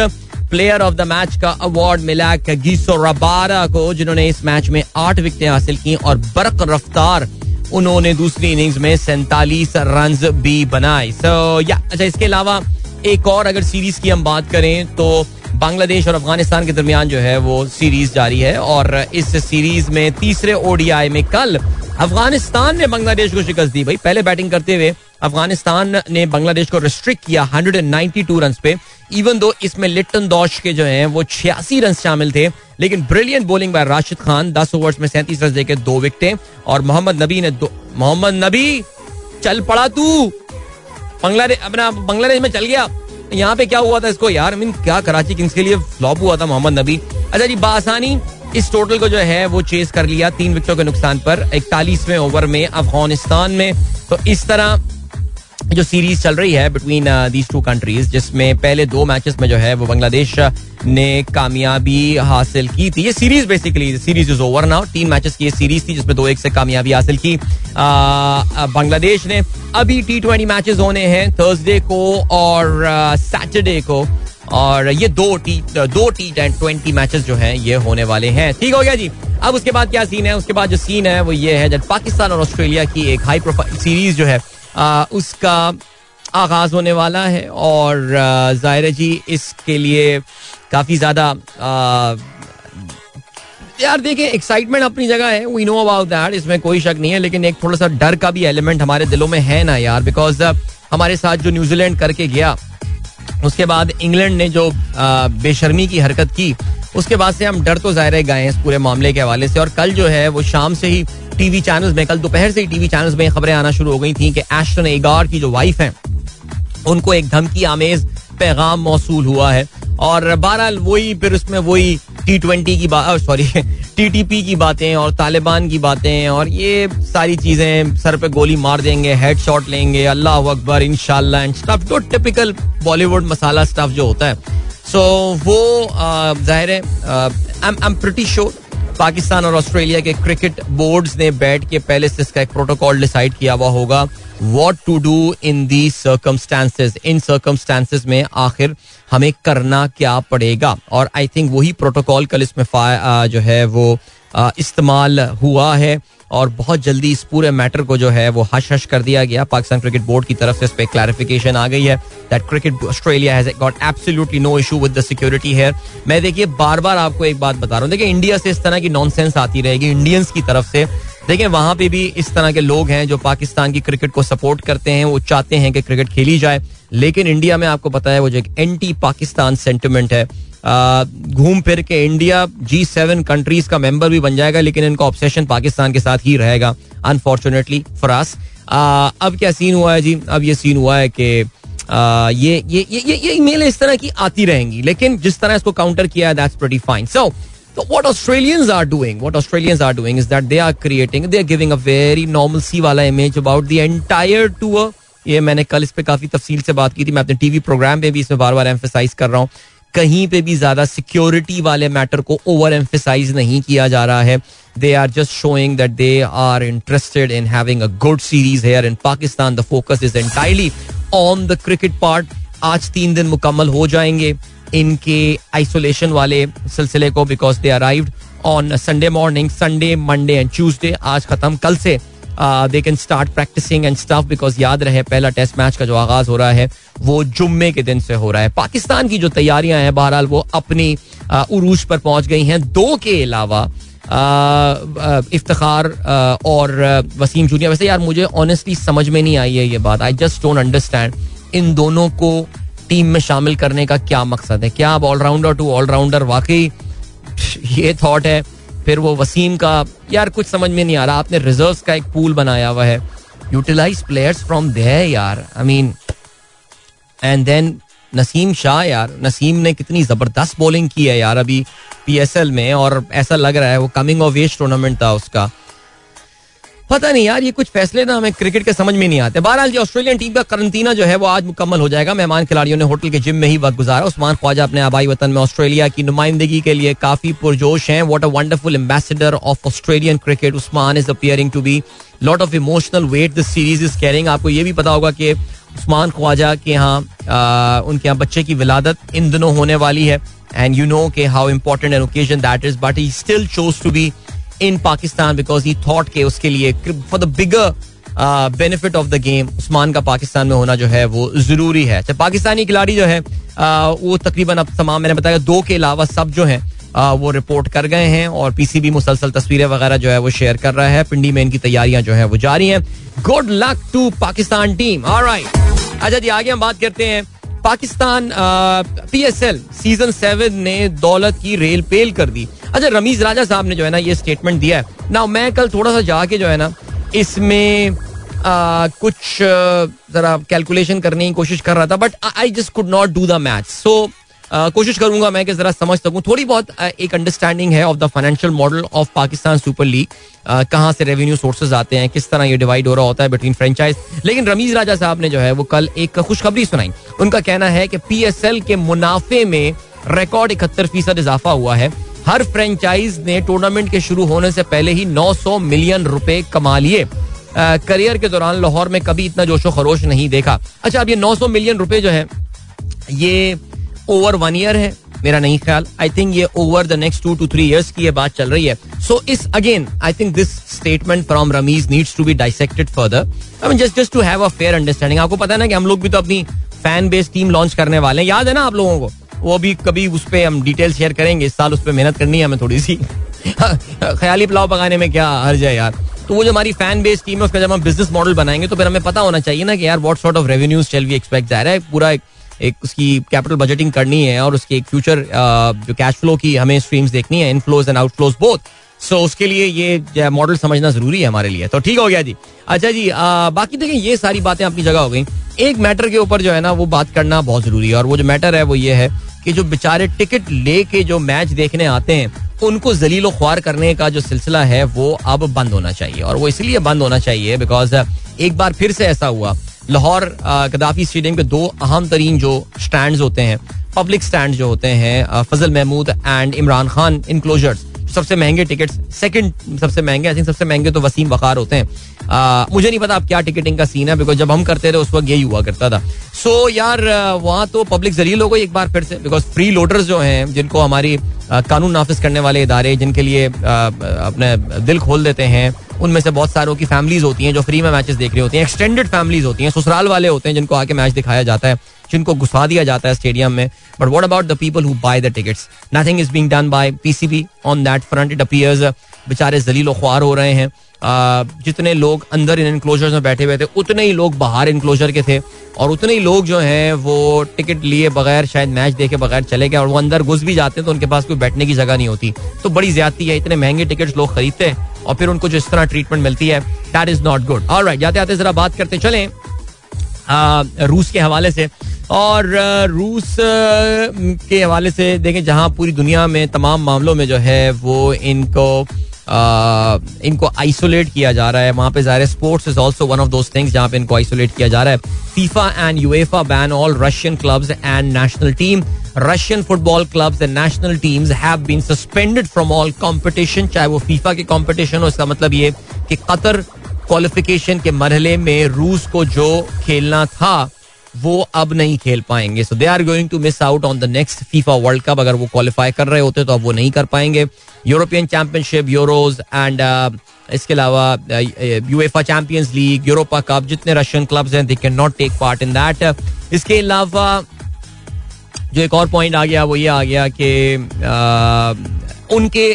Speaker 1: player of the match का अवार्ड मिला गीसो रबारा को जिन्होंने इस मैच में आठ विकेटें हासिल की और बरक रफ्तार उन्होंने दूसरी इनिंग्स में सैतालीस रन भी बनाए। सो या अच्छा इसके अलावा एक और अगर सीरीज़ की हम बात करें तो बांग्लादेश और अफ़गानिस्तान के दरमियान जो है वो सीरीज़ जारी है और इस सीरीज़ में तीसरे ओडीआई में कल अफ़गानिस्तान ने बांग्लादेश को शिकस्त दी। भाई, पहले बैटिंग करते हुए अफ़गानिस्तान ने बांग्लादेश को रिस्ट्रिक्ट किया 192 रन पे इवन दो इसमें लिट्टन दौश के जो हैं, वो छियासी रन शामिल थे, लेकिन brilliant bowling by Rashid Khan दस ओवर्स में सैंतीस रन देकर दो विकेटें और मोहम्मद नबी ने दो, मोहम्मद नबी, चल पड़ा तू। बांग्लादेश अपना बांग्लादेश में चल गया। यहाँ पे क्या हुआ था इसको? यार मीन क्या कराची किंग्स के लिए फ्लॉप हुआ था मोहम्मद नबी। अच्छा जी, बासानी इस टोटल को जो है, वो चेस कर लिया तीन विकेटों के नुकसान पर। इकतालीसवें ओवर में अफ़गानिस्तान में। तो इस तरह जो सीरीज़ चल रही है बिटवीन दीज टू कंट्रीज़ जिसमें पहले दो मैचेस में जो है, वो बांग्लादेश ने कामयाबी हासिल की थी। ये series basically series is over now तीन मैचेस की ये सीरीज़ थी, जिसमें दो एक से कामयाबी हासिल की। बांग्लादेश ने अभी टी ट्वेंटी मैचेस होने हैं थर्सडे को और सैटरडे को। और ये दो टी दो टी ट्वेंटी मैचेस जो हैं ये होने वाले हैं। ठीक हो गया जी। अब उसके बाद क्या सीन है? उसके बाद जो सीन है वो ये है जब पाकिस्तान और ऑस्ट्रेलिया की एक हाई प्रोफ़ाइल सीरीज़ जो है आ, उसका आगाज़ होने वाला है। और ज़ाहिर जी इसके लिए काफ़ी ज़्यादा यार देखिए एक्साइटमेंट अपनी जगह है। वी नो अबाउट दैट इसमें कोई शक नहीं है लेकिन एक थोड़ा सा डर का भी एलिमेंट हमारे दिलों में है ना यार बिकॉज़ हमारे साथ जो न्यूजीलैंड करके गया उसके बाद इंग्लैंड ने जो बेशर्मी की हरकत की, उसके बाद से हम डर तो ज़ाहिर है गए हैं इस पूरे मामले के हवाले से। और कल जो है, वो शाम से ही टीवी चैनल्स में, कल दोपहर से ही टीवी चैनल्स में खबरें आना शुरू हो गई थी कि एस्टन एगार की जो वाइफ है, उनको एक धमकी आमेज पैगाम मौसू हुआ है। और बहरहाल वही, फिर उसमें वही टी ट्वेंटी की बात सॉरी टी टी पी की बातें और तालिबान की बातें और ये सारी चीज़ें सर पे गोली मार देंगे हेड शॉट लेंगे अल्लाह अकबर इन स्टफ़ जो टिपिकल बॉलीवुड मसाला स्टफ़ जो होता है। सो so, वो ज़ाहिर है श्योर पाकिस्तान और ऑस्ट्रेलिया के क्रिकेट बोर्ड्स ने बैठ के पहले से इसका एक प्रोटोकॉल डिसाइड किया हुआ होगा what to do in the circumstances in circumstances में आखिर हमें करना क्या पड़ेगा? और आई थिंक वही प्रोटोकॉल कल इसमें जो है वो इस्तेमाल हुआ है। और बहुत जल्दी इस पूरे मैटर को जो है वो हश हश कर दिया गया। पाकिस्तान क्रिकेट बोर्ड की तरफ़ से इस पर क्लैरिफिकेशन आ गई है that Cricket Australia has got absolutely no issue with the security है मैं देखिए बार बार आपको एक बात बता रहा हूँ। देखिए इंडिया से इस तरह की नॉनसेंस आती रहेगी इंडियंस की तरफ़ से। देखिए, वहाँ पे भी इस तरह के लोग हैं जो पाकिस्तान की क्रिकेट को सपोर्ट करते हैं। वो चाहते हैं कि क्रिकेट खेली जाए। लेकिन इंडिया में आपको पता है वो जो एक एंटी पाकिस्तान सेंटिमेंट है घूम फिर के इंडिया जी सेवन कंट्रीज़ का मेंबर भी बन जाएगा लेकिन इनका ऑब्सेशन पाकिस्तान के साथ ही रहेगा अनफॉर्चुनेटली फरास अब क्या सीन हुआ है जी अब ये सीन हुआ है कि ये ये ये ये, ये ईमेल इस तरह की आती रहेंगी लेकिन जिस तरह इसको काउंटर किया है that's pretty fine so So what Australians are doing, what Australians are doing is that they are creating, they are giving a very normalcy वाला image about the entire tour. ये मैंने कल इस पे काफ़ी तफसील से बात की थी। मैं अपने टीवी प्रोग्राम पे भी इसमें बार बार एम्फेसाइज कर रहा हूँ। कहीं पे भी ज़्यादा सिक्योरिटी वाले मैटर को ओवर एम्फेसाइज नहीं किया जा रहा है। They are just showing that they are interested in having a good series here in Pakistan the focus is entirely on the cricket part आज तीन दिन मुकम्मल हो जाएँगे इनके आइसोलेशन वाले सिलसिले को because they arrived on Sunday morning Sunday Monday and Tuesday आज खत्म कल से they can start practising and stuff because याद रहे पहला टेस्ट मैच का जो आगाज़ हो रहा है वो जुम्मे के दिन से हो रहा है पाकिस्तान की जो तैयारियाँ हैं बहरहाल वो अपनी उरूज पर पहुँच गई हैं दो के अलावा इफ्तार और वसीम जूनियर वैसे यार, मुझे ऑनेस्टली समझ में नहीं आई है ये बात. आई जस्ट डोंट अंडरस्टैंड इन दोनों को टीम में शामिल करने का क्या मकसद है? क्या अब ऑलराउंडर टू ऑलराउंडर वाकई ये थॉट है? फिर वो वसीम का, यार कुछ समझ में नहीं आ रहा, आपने रिज़र्व का एक पूल बनाया हुआ है। यूटिलाइज प्लेयर्स फ्रॉम देयर यार। I mean and then Naseem Shah, यार, नसीम ने कितनी ज़बरदस्त बॉलिंग की है, यार, अभी पीएसएल में, और ऐसा लग रहा है वो कमिंग ऑफ़ एज टूर्नामेंट था उसका। पता नहीं यार, ये कुछ फैसले ना हमें क्रिकेट के समझ में नहीं आते। बहरहाल जो, ऑस्ट्रेलियन टीम का करंतना जो है वो आज मुकम्मल हो जाएगा। मेहमान खिलाड़ियों ने होटल के जिम में ही वक्त गुजारा। उस्मान ख्वाजा अपने आबाई वतन में ऑस्ट्रेलिया की नुमाइंदगी के लिए काफ़ी पुरजोश हैं। What a wonderful ambassador of Australian cricket Usman is appearing to be lot of emotional weight this series is carrying आपको ये भी पता होगा कि उस्मान ख्वाजा के यहाँ उनके यहाँ बच्चे की विलादत इन दिनों होने वाली है। एंड यू नो के how important an occasion that is but he still chose to be in Pakistan because he thought के उसके लिए for the bigger benefit of the game Usman का पाकिस्तान में होना जो है वो ज़रूरी है। अच्छा पाकिस्तानी खिलाड़ी जो है uh, वो तकरीबन अब तमाम मैंने बताया दो के अलावा सब जो है uh, वो रिपोर्ट कर गए हैं और पीसीबी मुसलसल तस्वीरें वगैरह जो है वो शेयर कर रहा है। पिंडी में इनकी तैयारियाँ जो है वो जारी हैं। Good luck to Pakistan team अच्छा जी आगे हम बात करते हैं। पाकिस्तान पीएसएल सीज़न सेवन ने दौलत की रेल पेल कर दी। अच्छा रमीज राजा साहब ने जो है ना ये स्टेटमेंट दिया है। ना मैं कल थोड़ा सा जाके जो है ना, इसमें कुछ, जरा कैलकुलेशन करने की कोशिश कर रहा था but I just could not do the match सो कोशिश करूँगा मैं कि जरा समझ सकूँ। थोड़ी बहुत एक अंडरस्टैंडिंग है of the financial model of Pakistan Super League कहाँ से रेवेन्यू सोर्सेज आते हैं, किस तरह ये डिवाइड हो रहा होता है बिटवीन फ्रेंचाइज लेकिन रमीज राजा साहब ने जो है, वो कल एक खुशखबरी सुनाई। उनका कहना है कि पीएसएल के मुनाफे में रिकॉर्ड इकहत्तर फ़ीसद इजाफा हुआ है। हर फ्रेंचाइज ने टूर्नामेंट के शुरू होने से पहले ही 900 मिलियन रुपए कमा लिए। करियर के दौरान लाहौर में कभी इतना जोशो खरोश नहीं देखा। अच्छा अब ये 900 मिलियन रुपए जो है, ये ओवर वन ईयर है, मेरा नहीं ख्याल। आई थिंक ये over the next two two three years की ये बात चल रही है। सो इस again I think this statement from Rameez needs to be dissected further I mean just just to have a fair understanding आपको पता है ना कि हम लोग भी तो अपनी फ़ैन बेस टीम लॉन्च करने वाले हैं। याद है ना आप लोगों को? वो भी कभी उस पर हम डिटेल शेयर करेंगे, इस साल उस पर मेहनत करनी है हमें थोड़ी सी ख्याली पुलाव पकाने में क्या हर्ज है यार। तो वो जो हमारी फ़ैन बेस टीम है, उसका जब हम बिज़नेस मॉडल बनाएँगे तो फिर हमें पता होना चाहिए ना कि यार वॉट सॉर्ट ऑफ़ रेवेन्यूज चल वी एक्सपेक्ट जा रहा है। पूरा एक एक उसकी कैपिटल बजटिंग करनी है और उसकी एक फ्यूचर जो कैश फ्लो की हमें स्ट्रीम्स देखनी है inflows and outflows both so उसके लिए ये मॉडल समझना ज़रूरी है हमारे लिए। तो ठीक हो गया जी। अच्छा जी आ, बाकी देखें ये सारी बातें अपनी जगह हो गई। एक मैटर के ऊपर जो है ना वो बात करना बहुत ज़रूरी है। और वो जो मैटर है वो ये है कि जो बेचारे टिकट लेके जो मैच देखने आते हैं उनको जलील ख्वार करने का जो सिलसिला है वो अब बंद होना चाहिए। और वो इसलिए बंद होना चाहिए बिकॉज़ एक बार फिर से ऐसा हुआ। लाहौर गदाफी स्टेडियम के दो अहम तरीन जो स्टैंड होते हैं पब्लिक स्टैंड जो होते हैं फजल महमूद एंड इमरान खान इनक्लोजर्स सबसे महँगे टिकट सेकंड सबसे महँगे आई थिंक सबसे महँगे तो वसीम वकार होते हैं। मुझे नहीं पता आप क्या टिकटिंग का सीन है बिकॉज़ जब हम करते थे उस वक्त यही हुआ करता था। सो so, यार वहाँ तो पब्लिक ज़रिए हो गई एक बार फिर से बिकॉज़ फ्री लोडर्स जो हैं जिनको हमारी कानून नाफिज करने वाले इदारे जिनके लिए अपने दिल खोल देते हैं उनमें से बहुत सारों की फैमिलीज़ होती हैं जो फ्री में मैचेस देख रही होती हैं एक्सटेंडेड फैमिलीज़ होती हैं ससुराल वाले होते हैं जिनको आके मैच दिखाया जाता है। जिनको घुसा दिया जाता है स्टेडियम में but what about the people who buy the tickets nothing is being done by PCB on that front it appears बेचारे जलीलो ख्वार हो रहे हैं। जितने लोग अंदर इन इनक्लोजर में बैठे हुए थे, उतने ही लोग बाहर इनक्लोजर के थे, और उतने ही लोग जो हैं, वो टिकट लिए बगैर, शायद मैच देखे बगैर चले गए, और वो अंदर घुस भी जाते हैं तो उनके पास कोई बैठने की जगह नहीं होती। तो बड़ी ज्यादती है, इतने महँगे टिकट लोग खरीदते हैं, और फिर उनको जो इस तरह ट्रीटमेंट मिलती है दैट इज़ नॉट गुड और जाते आते जरा बात करते चले। रूस के हवाले से। और रूस के हवाले से देखें जहाँ पूरी दुनिया में तमाम मामलों में जो है वो इनको इनको आइसोलेट किया जा रहा है। वहाँ पे ज़ाहिर sports is also one of those things जहाँ पे इनको आइसोलेट किया जा रहा है। FIFA and UEFA ban all Russian clubs and national team Russian football clubs and national teams have been suspended from all competition चाहे वो फीफा के कंपटीशन हो, इसका मतलब ये कि कतर क्वालिफिकेशन के मरहले में रूस को जो खेलना था वो अब नहीं खेल पाएँगे। So they are going to miss out on the next FIFA World Cup अगर वो क्वालिफाई कर रहे होते तो अब वो नहीं कर पाएँगे। यूरोपियन चैंपियनशिप यूरोज एंड इसके अलावा UEFA Champions League Europa Cup जितने रशियन क्लब्स हैं they can not take part in that इसके अलावा जो एक और पॉइंट आ गया वो ये आ गया कि uh, उनके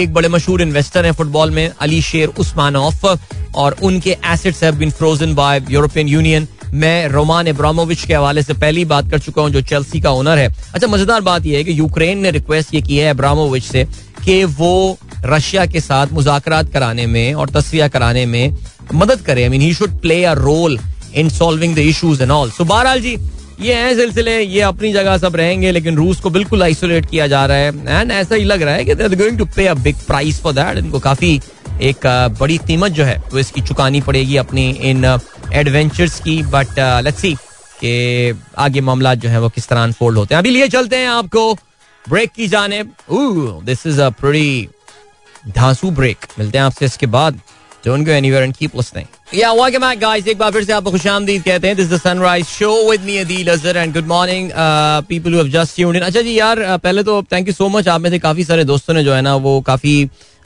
Speaker 1: एक बड़े मशहूर इन्वेस्टर हैं फुटबॉल में अली शेर उस्मानोफ और उनके assets have been frozen by European Union मैं रोमान इब्रामोविच के हवाले से पहली बात कर चुका हूँ, जो चेल्सी का ओनर है। अच्छा मज़ेदार बात यह है कि यूक्रेन ने रिक्वेस्ट ये की है इब्रामोविच से कि वो रशिया के साथ मुजाकर कराने में और तस्वीर कराने में मदद करे। I mean he should play a role in solving the issues and all so बहरहाल जी, ये हैं सिलसिले, ये अपनी जगह सब रहेंगे, लेकिन रूस को बिल्कुल आइसोलेट किया जा रहा है। एंड ऐसा ही लग रहा है कि they going to pay a big price for that इनको काफ़ी एक बड़ी कीमत जो है वो इसकी चुकानी पड़ेगी अपनी इन एडवेंचर्स की बट लेट्स सी कि आगे मामला जो है वो किस तरह अनफोल्ड होते हैं अभी लिए चलते हैं आपको ब्रेक की जाने दिस इज़ अ प्रीटी धांसू ब्रेक मिलते हैं आपसे इसके बाद Don't go anywhere and keep listening. Yeah, welcome back, guys. एक बार फिर से आपको खुशामदीद कहते हैं. The Sunrise Show with me, Adil Azhar, and good morning, uh, people who have just tuned in. अच्छा जी यार पहले तो थैंक यू सो मच आप में से काफ़ी सारे दोस्तों ने जो है ना वो काफ़ी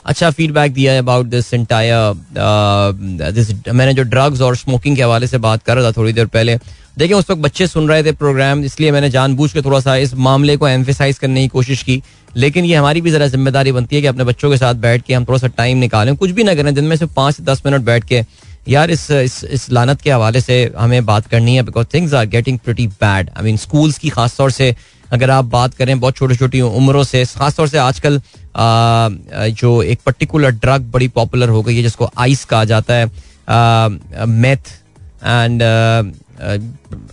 Speaker 1: अच्छा फीडबैक दिया है अबाउट दिस इंटायर दिस मैंने जो ड्रग्स और स्मोकिंग के हवाले से बात कर रहा था थोड़ी देर पहले, देखिए उस वक्त बच्चे सुन रहे थे प्रोग्राम इसलिए मैंने जानबूझ के थोड़ा सा इस मामले को एम्फेसाइज करने की कोशिश की, लेकिन ये हमारी भी जरा ज़िम्मेदारी बनती है कि अपने बच्चों के साथ बैठ के हम थोड़ा सा टाइम निकालें, कुछ भी ना करें, दिन में से पाँच से दस मिनट बैठ के, यार इस इस इस लानत के हवाले से हमें बात करनी है because things are getting pretty bad I mean schools की खासतौर से अगर आप बात करें, बहुत छोटी छोटी उम्रों से, खासतौर से आजकल जो एक पर्टिकुलर ड्रग बड़ी पॉपुलर हो गई है, जिसको आइस कहा जाता है। Meth and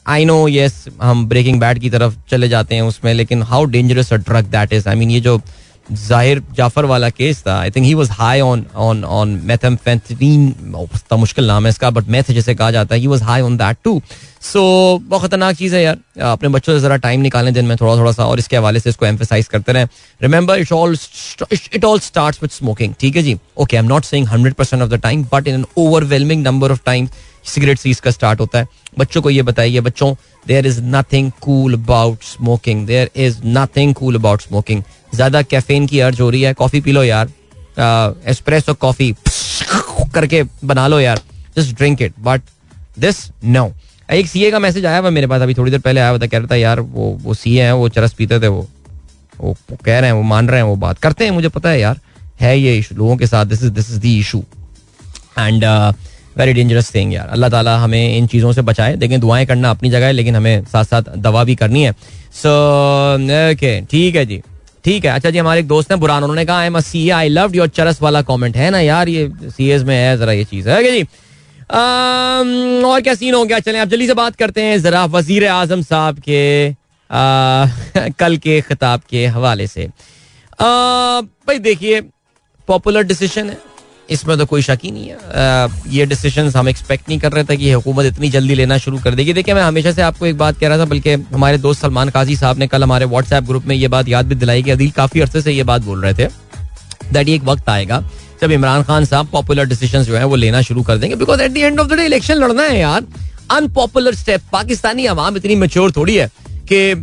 Speaker 1: I know yes हम ब्रेकिंग बैड की तरफ़ चले जाते हैं उसमें, लेकिन how dangerous a drug that is I mean ये जो ज़ाहिर जाफ़र वाला केस था I think he was high on on on मैथम methamphetamine मुश्किल नाम है इसका बट मैथ जैसे कहा जाता है he was high on that too so बहुत खतरनाक चीज़ है यार। अपने बच्चों से जरा टाइम निकालें दिन में थोड़ा थोड़ा सा और इसके हवाले से इसको एम्फेसाइज करते रहें। Remember it all it all start with smoking ठीक है जी? Okay I am not saying hundred percent of the time but in an overwhelming number of time cigarettes का स्टार्ट होता है। बच्चों को ये बताइए, बच्चों there is nothing cool about smoking there is nothing cool about smoking ज़्यादा caffeine की अर्ज़ हो रही है। कॉफ़ी पी लो यार। एस्प्रेसो कॉफ़ी करके बना लो यार। Just drink it but this no एक सीए का मैसेज आया हुआ मेरे पास, अभी थोड़ी देर पहले आया हुआ था, कह रहा था, यार, वो वो सीए हैं, वो चरस पीते थे, वो वो कह रहे हैं, वो मान रहे हैं, वो बात करते हैं, मुझे पता है यार, है ये इशू लोगों के साथ this is this is the issue and very dangerous thing यार। अल्लाह ताला हमें इन चीज़ों से बचाए। देखें, दुआएँ करना अपनी जगह है, लेकिन हमें साथ साथ दवा भी करनी है। सो ओके ठीक है जी। ठीक है। अच्छा जी, हमारे एक दोस्त हैं बुरान उन्होंने कहा I am see I love your चरस वाला कॉमेंट है ना यार, ये सी एस में है, जरा ये चीज़ है जी? और क्या सीन हो गया? चले आप जल्दी से बात करते हैं जरा वज़ीर आज़म साहब के कल के खिताब के हवाले से। भाई देखिए पॉपुलर डिसीज़न है। इसमें तो कोई शक ही नहीं है। ये डिसीज़न हम एक्सपेक्ट नहीं कर रहे थे कि हुकूमत इतनी जल्दी लेना शुरू कर देगी। देखिए, मैं हमेशा से आपको एक बात कह रहा था, बल्कि हमारे दोस्त सलमान काजी साहब ने कल हमारे व्हाट्सएप ग्रुप में ये बात याद भी दिलाई कि अदील काफ़ी अरसे से ये बात बोल रहे थे दैट एक वक्त आएगा जब इमरान खान साहब पॉपुलर डिसीज़न जो है वो लेना शुरू कर देंगे। Because at the end of the day election लड़ना है यार। अनपॉपुलर स्टेप पाकिस्तानी आवाम इतनी मेच्योर थोड़ी है कि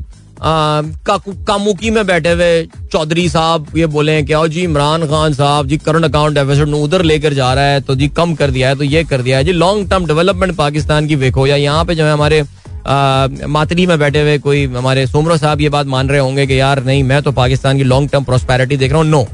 Speaker 1: कामुकी में बैठे हुए चौधरी साहब, ये बोले हैं कि जी, इमरान खान साहब, जी करंट अकाउंट डेफिसिट उधर लेकर जा रहा है तो जी कम कर दिया है तो ये कर दिया है। जी लॉन्ग टर्म डेवलपमेंट पाकिस्तान की देखो, या यहाँ पे जो है हमारे मातरी में बैठे हुए कोई हमारे सोमरो साहब ये बात मान रहे होंगे कि यार नहीं, मैं तो पाकिस्तान की लॉन्ग टर्म प्रोस्पैरिटी देख रहा हूँ। नो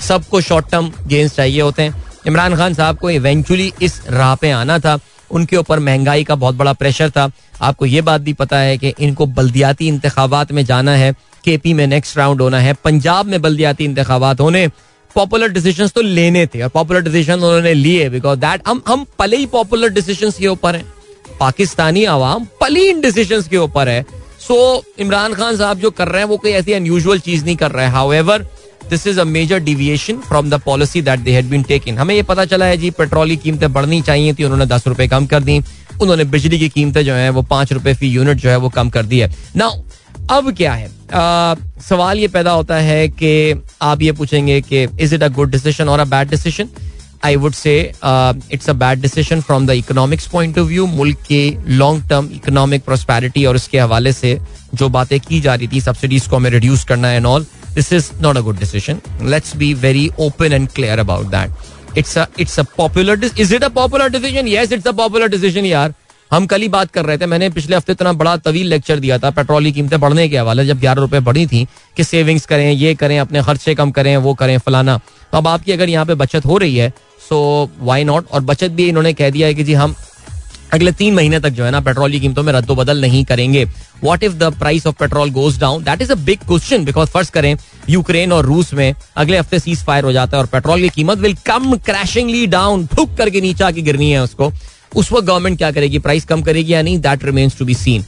Speaker 1: सबको शॉर्ट टर्म गेंस चाहिए होते हैं। इमरान खान साहब को इवेंचुअली इस राह पे आना था। उनके ऊपर महँगाई का बहुत बड़ा प्रेशर था। आपको ये बात भी पता है कि इनको बल्दियाती इंतबात में जाना है। के पी में नेक्स्ट राउंड होना है। पंजाब में बल्दियाती इंतबात होने। पॉपुलर डिसीज़न तो लेने थे और पॉपुलर डिसीज़न उन्होंने लिए बिकॉज़ दैट हम हम पले ही पॉपुलर डिसीज़न के ऊपर हैं। पाकिस्तानी आवाम पली इन डिसीज़न के ऊपर है। सो इमरान खान साहब जो कर रहे हैं, वो कोई ऐसी अनयूजल चीज़ नहीं कर रहे हैं। How this is a major deviation from the policy that they had been taken हमें ये पता चला है जी पेट्रोल की कीमतें बढ़नी चाहिए थी उन्होंने दस रुपए कम कर दी उन्होंने बिजली की कीमतें जो है वो पाँच रुपए फ़ी यूनिट जो है वो कम कर दी है। ना अब क्या है? आ, सवाल ये पैदा होता है कि आप ये पूछेंगे कि is it a good decision और a bad decision I would say it's a bad decision from the economics point of view मुल्क के लॉन्ग टर्म इकोनॉमिक प्रोस्पैरिटी और उसके हवाले से जो बातें की जा रही थी सब्सिडीज को हमें रिड्यूस करना है all this is not a good decision let's be very open and clear about that it's it's a popular is it a popular decision yes it's a popular decision यार हम कल ही बात कर रहे थे, मैंने पिछले हफ़्ते इतना बड़ा तवील लेक्चर दिया था पेट्रोल की कीमतें बढ़ने के हवाले, जब ग्यारह रुपए बढ़ी थी कि सेविंग्स करें, ये करें, अपने खर्चे कम करें, वो करें, फलाना। तो अब आपकी अगर यहाँ पे बचत हो रही है सो वाई नॉट और बचत भी इन्होंने कह दिया है कि जी हम अगले तीन महीने तक जो है ना पेट्रोल की कीमतों में रद्दो बदल नहीं करेंगे। What if the price of petrol goes down that is a big question because first करें यूक्रेन और रूस में अगले हफ़्ते सीज फायर हो जाता है और पेट्रोल की कीमत विल कम क्रैशिंगली डाउन ठुक करके नीचे आके गिरनी है उसको। उस वक्त गवर्नमेंट क्या करेगी? प्राइस कम करेगी या नहीं? That remains to be seen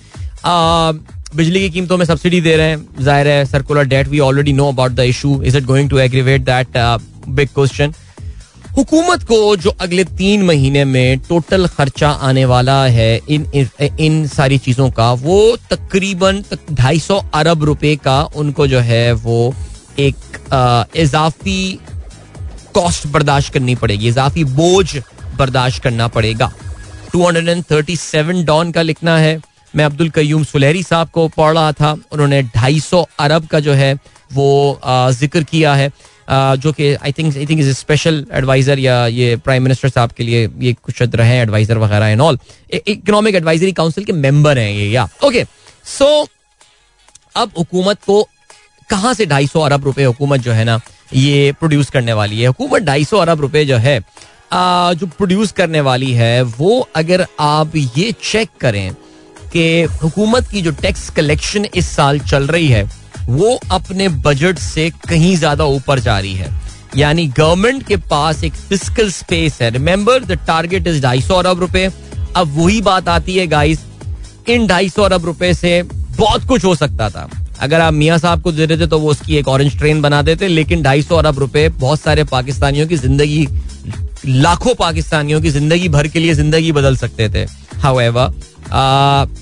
Speaker 1: बिजली की कीमतों में सब्सिडी दे रहे हैं। ज़ाहिर है circular debt we already know about the issue is it going to aggravate that big question हुकूमत को जो अगले तीन महीने में टोटल खर्चा आने वाला है इन इन सारी चीज़ों का, वो तकरीबन ढाई सौ अरब रुपए का उनको जो है वो एक इजाफी कॉस्ट बर्दाश्त करनी पड़ेगी, इजाफी बोझ बर्दाश्त करना पड़ेगा। 237 डॉन का लिखना है। मैं अब्दुल कयूम सुलहरी साहब को पढ़ रहा था, उन्होंने 250 अरब का जो है वो ज़िक्र किया है। जो कि I think I think is special advisor या ये प्राइम मिनिस्टर साहब के लिए ये कुछ रहे हैं एडवाइजर वगैरह and all economic advisory council के मेंबर हैं ये या. ओके सो अब हुकूमत को कहाँ से ढाई अरब रुपए हुकूमत जो है ना ये प्रोड्यूस करने वाली है? हुकूमत ढाई अरब रुपए जो है आ, जो प्रोड्यूस करने वाली है वो अगर आप ये चेक करें कि हुकूमत की जो टैक्स कलेक्शन इस साल चल रही है वो अपने बजट से कहीं ज़्यादा ऊपर जा रही है। यानी गवर्नमेंट के पास एक फ़िज़िकल स्पेस है। रिमेंबर द टारगेट इज़ ढाई सौ अरब रुपए। अब वही बात आती है गाइस इन ढाई सौ अरब रुपए से बहुत कुछ हो सकता था। अगर आप मियाँ साहब को दे रहे थे तो वो उसकी एक ऑरेंज ट्रेन बना देते, लेकिन ढाई सौ अरब रुपए बहुत सारे पाकिस्तानियों की ज़िंदगी, लाखों पाकिस्तानियों की ज़िंदगी भर के लिए ज़िंदगी बदल सकते थे। हाउएवर